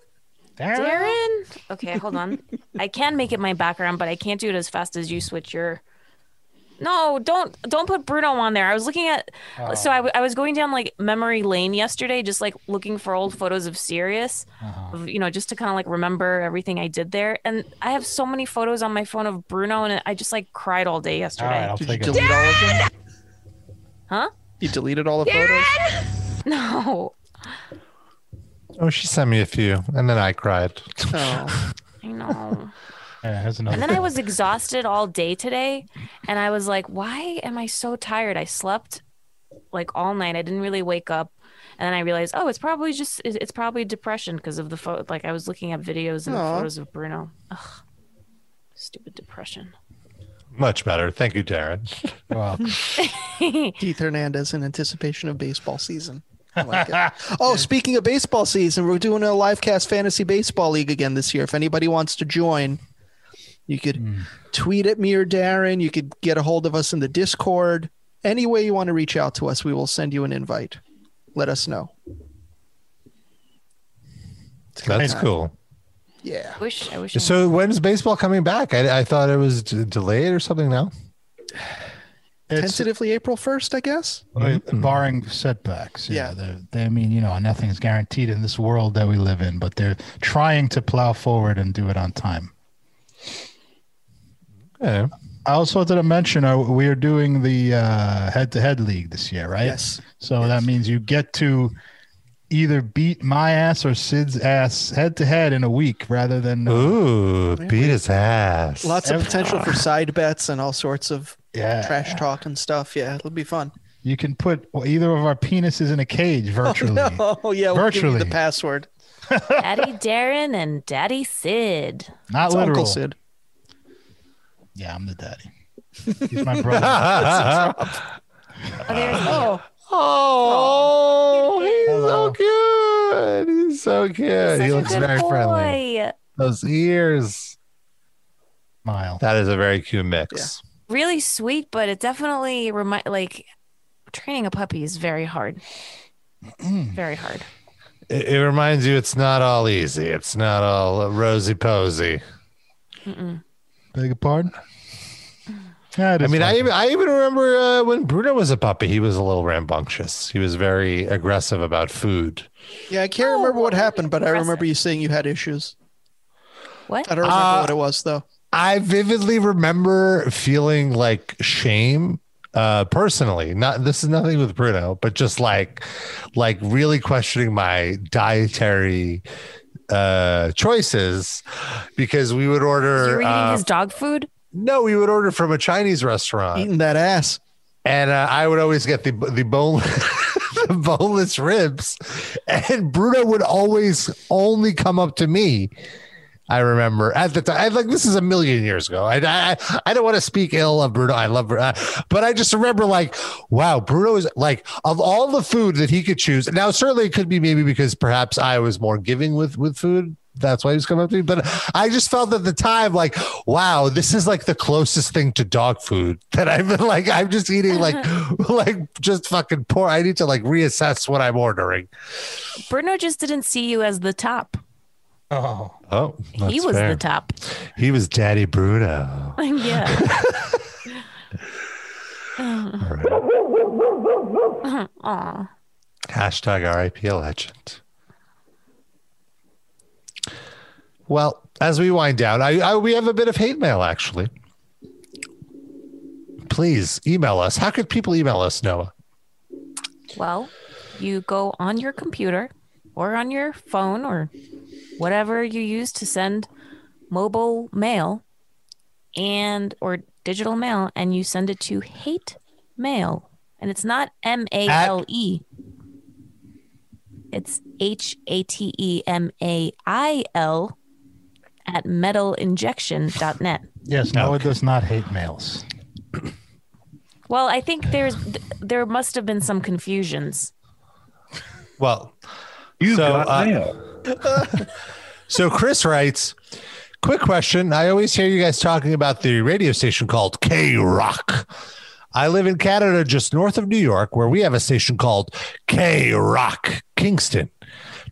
Darren? Okay, hold on. I can make it my background, but I can't do it as fast as you switch your. No, don't don't put Bruno on there. I was looking at, oh. so I, w- I was going down like memory lane yesterday, just like looking for old photos of Sirius, uh-huh. of, you know, just to kind of like remember everything I did there. And I have so many photos on my phone of Bruno, and I just like cried all day yesterday. I'll Did you take it. delete all of them? Huh? You deleted all the photos? No, Oh, she sent me a few, and then I cried. Oh. I know. Yeah, has another. And then I was exhausted all day today, and I was like, "Why am I so tired?" I slept like all night. I didn't really wake up, and then I realized, oh, it's probably just it's probably depression because of the photo. Like I was looking at videos and the Aw. photos of Bruno. Ugh, stupid depression. Much better. Thank you, Darren. Well, Keith Hernandez in anticipation of baseball season. I like it. oh, speaking of baseball season, we're doing a live cast fantasy baseball league again this year. If anybody wants to join, you could hmm. tweet at me or Darren. You could get a hold of us in the Discord. Any way you want to reach out to us, we will send you an invite. Let us know. That's cool. Yeah. I wish I wish. So when's baseball coming back? I, I thought it was d- delayed or something now. Tentatively April 1st, I guess. Well, mm-hmm. barring setbacks. Yeah, They're, they, I mean, you know, nothing is guaranteed in this world that we live in, but they're trying to plow forward and do it on time. Yeah. I also wanted to mention uh, we are doing the uh, head-to-head league this year, right? Yes. So that means you get to either beat my ass or Sid's ass head-to-head in a week, rather than uh, Ooh, beat his ass. Lots of potential for side bets and all sorts of Yeah. trash talk and stuff. Yeah, it'll be fun. you can put either of our penises in a cage virtually. Oh, no. yeah, we'll give you Virtually. the password. Daddy Darren and Daddy Sid. Not It's literal. Uncle Sid. Yeah, I'm the daddy. He's my brother. Oh, there's oh, oh. Oh, he's so good. He's so good. Such he looks good very friendly. Those ears. Smile. That is a very cute mix. Really sweet, but it definitely remind like training a puppy is very hard. very hard. It, it reminds you it's not all easy. It's not all rosy posy. Mm-mm. Beg your pardon? Yeah, I is mean, I even, I even remember uh, when Bruno was a puppy, he was a little rambunctious. He was very aggressive about food. Yeah, I can't remember what happened, but I remember you saying you had issues. What? I don't remember Uh, what it was though. I vividly remember feeling like shame uh personally not this is nothing with bruno but just like like really questioning my dietary uh choices because we would order You were eating uh, his dog food? no we would order from a chinese restaurant Eating that ass. and uh, I would always get the the bone the boneless ribs, and Bruno would always only come up to me. I remember at the time, I, like this is a million years ago. I I, I don't want to speak ill of Bruno. I love Bruno, uh, but I just remember like, wow, Bruno is like of all the food that he could choose. Now, certainly it could be maybe because perhaps I was more giving with with food. That's why he was coming up to me. But I just felt at the time like, wow, this is like the closest thing to dog food that I've been like. I'm just eating like like just fucking poor. I need to like reassess what I'm ordering. Bruno just didn't see you as the top. Oh, oh, he was fair. the top. He was Daddy Bruno. yeah. Aw. Hashtag RIP a legend. Well, as we wind down, I, I we have a bit of hate mail actually. Please email us. How could people email us, Noah? Well, you go on your computer or on your phone or whatever you use to send mobile mail and or digital mail and you send it to hate mail and it's not M A L E it's H A T E M A I L at metalinjection.net. yes, no it does not hate males. Well, I think there's there must have been some confusions. Well, you so, uh, so Chris writes, quick question. I always hear you guys talking about the radio station called K Rock. I live in Canada, just north of New York, where we have a station called K Rock Kingston.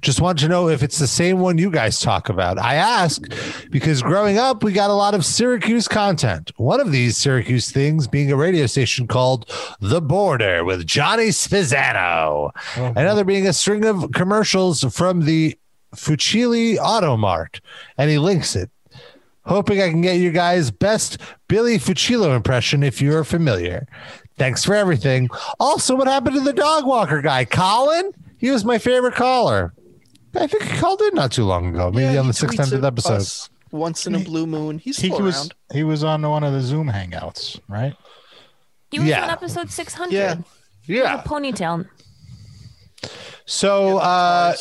Just want to know if it's the same one you guys talk about. I ask because growing up, we got a lot of Syracuse content. One of these Syracuse things being a radio station called The Border with Johnny Spizzano. Uh-huh. Another being a string of commercials from the Fucillo Auto Mart. And he links it. Hoping I can get you guys' best Billy Fucillo impression if you're familiar. Thanks for everything. Also, what happened to the dog walker guy? Colin? He was my favorite caller. I think he called in not too long ago, maybe Yeah, on he the tweets 600th at episode. once in a blue moon. He's He still was around. he was on one of the Zoom hangouts, right? He was Yeah. on episode 600. Yeah. Yeah. A ponytail. So, uh,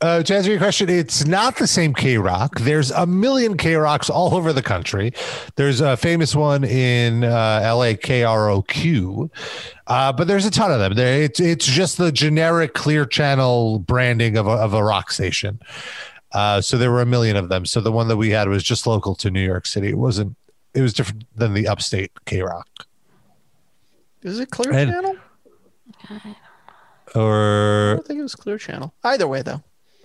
uh, to answer your question, it's not the same K Rock. There's a million K Rocks all over the country. There's a famous one in uh, LA, KROQ, uh, but there's a ton of them. There, it's it's just the generic Clear Channel branding of a, of a rock station. Uh, so there were a million of them. So the one that we had was just local to New York City. It wasn't. It was different than the upstate K Rock. Is it Clear And- Channel? I Or don't think it was Clear Channel. Either way, though.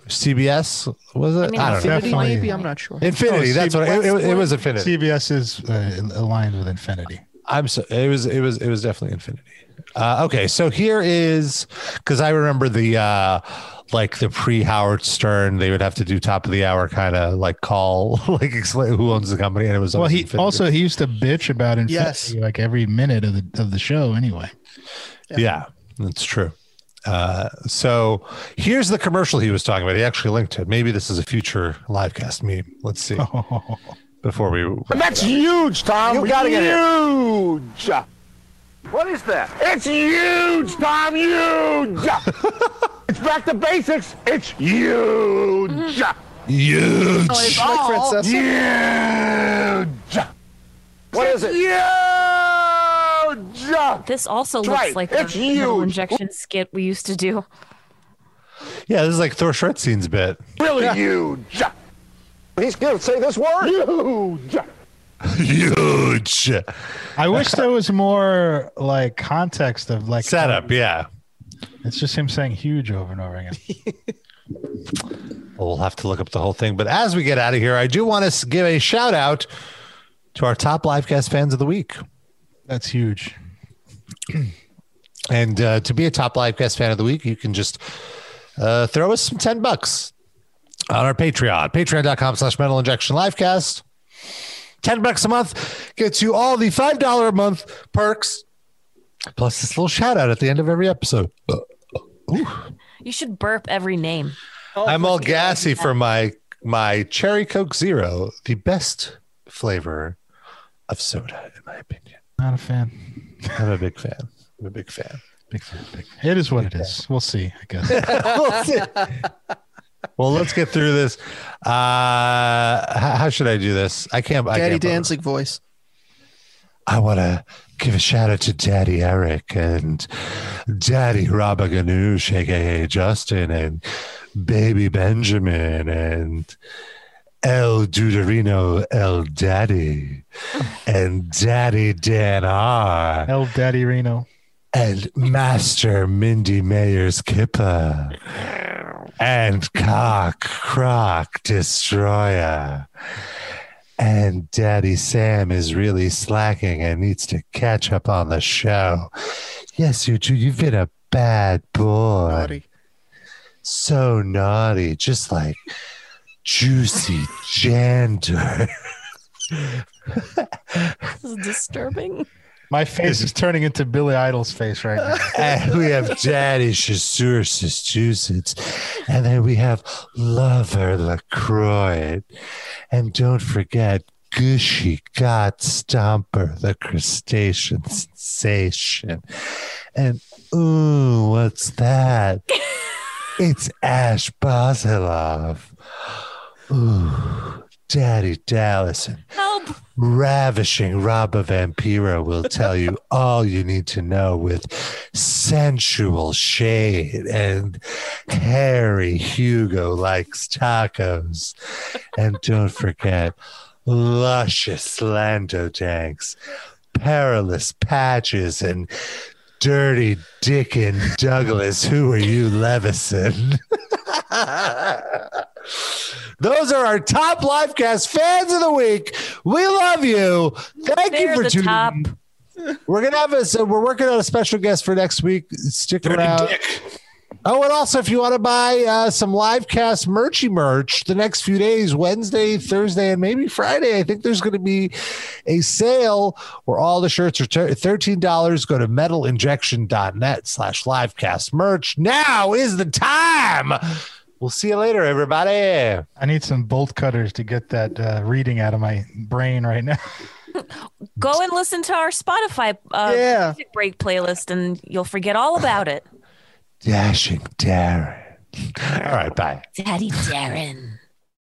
CBS was it? I mean, I don't know. Infinity, maybe. I'm not sure. Infinity. Oh, that's what it, it, it was. Infinity. CBS is uh, aligned with Infinity. I'm so it was it was it was definitely Infinity. Uh, okay, so here is because I remember the uh, like the pre Howard Stern, they would have to do top of the hour kind of like call like explain who owns the company, and it was Well, he Infinity. also he used to bitch about Infinity Yes. like every minute of the of the show. Anyway, yeah. that's true. Uh, so here's the commercial he was talking about. He actually linked to it. Maybe this is a future live cast meme. Let's see. Before we That's huge, Tom. You gotta get huge. What is that? It's huge, Tom. Huge. it's back to basics. It's huge. Huge. Oh, it's like Princess. Huge. What is it? Huge. This also That's looks right, like a it's metal huge. injection skit we used to do. Yeah, this is like Thor Shredstein's bit. Really huge. He's good. Say this word. Huge. Huge I wish there was more like context of like setup. Yeah. It's just him saying huge over and over again. Well, we'll have to look up the whole thing. But as we get out of here, I do want to give a shout out to our top livecast fans of the week. That's huge. And uh, to be a top livecast fan of the week, you can just uh, throw us some 10 bucks on our Patreon, patreon.com slash metal injection livecast. 10 bucks a month gets you all the $5 a month perks, plus this little shout out at the end of every episode. You should burp every name. I'm all gassy for my my cherry coke zero, the best flavor of soda, in my opinion. Not a fan. I'm a big fan. I'm a big fan. Big fan. Big fan. It is what it is. We'll see. I guess. We'll see. Well, let's get through this. Uh, how, how should I do this? I can't. I Daddy can't Danzig voice. I want to give a shout out to Daddy Eric and Daddy Rabaganoush, aka Justin, and Baby Benjamin, and El Duderino, El Daddy, oh. and Daddy Dan R, El Daddy Reno. and Master Mindy Mayer's Kipper, and Cock Croc Destroyer. And Daddy Sam is really slacking and needs to catch up on the show. Yes, you do. You've been a bad boy. Naughty. So naughty, just like juicy Jander. This is disturbing. My face is turning into Billy Idol's face right now. and we have Daddy Chasseur Massachusetts. And then we have Lover LaCroix. And don't forget Gushy God Stomper, the crustacean sensation. And ooh, what's that? it's Ash Basilov. Ooh, Daddy Dallison. Help. Ravishing Robba Vampiro will tell you all you need to know with sensual shade. And Harry Hugo likes tacos. And don't forget luscious Lando tanks, perilous patches, and dirty Dickin Douglas. Who are you, Levison? Those are our top livecast fans of the week. We love you. Thank They're you for the tuning top. in. We're gonna have a so we're working on a special guest for next week. Stick around. Oh, and also if you want to buy uh, some livecast merchy merch the next few days, Wednesday, Thursday, and maybe Friday, I think there's going to be a sale where all the shirts are ter- $13. Go to metalinjection.net slash livecast merch. Now is the time We'll see you later, everybody. I need some bolt cutters to get that uh, reading out of my brain right now. Go and listen to our Spotify uh, Yeah. music break playlist, and you'll forget all about it. Dashing Darren. All right, bye. Daddy Darren.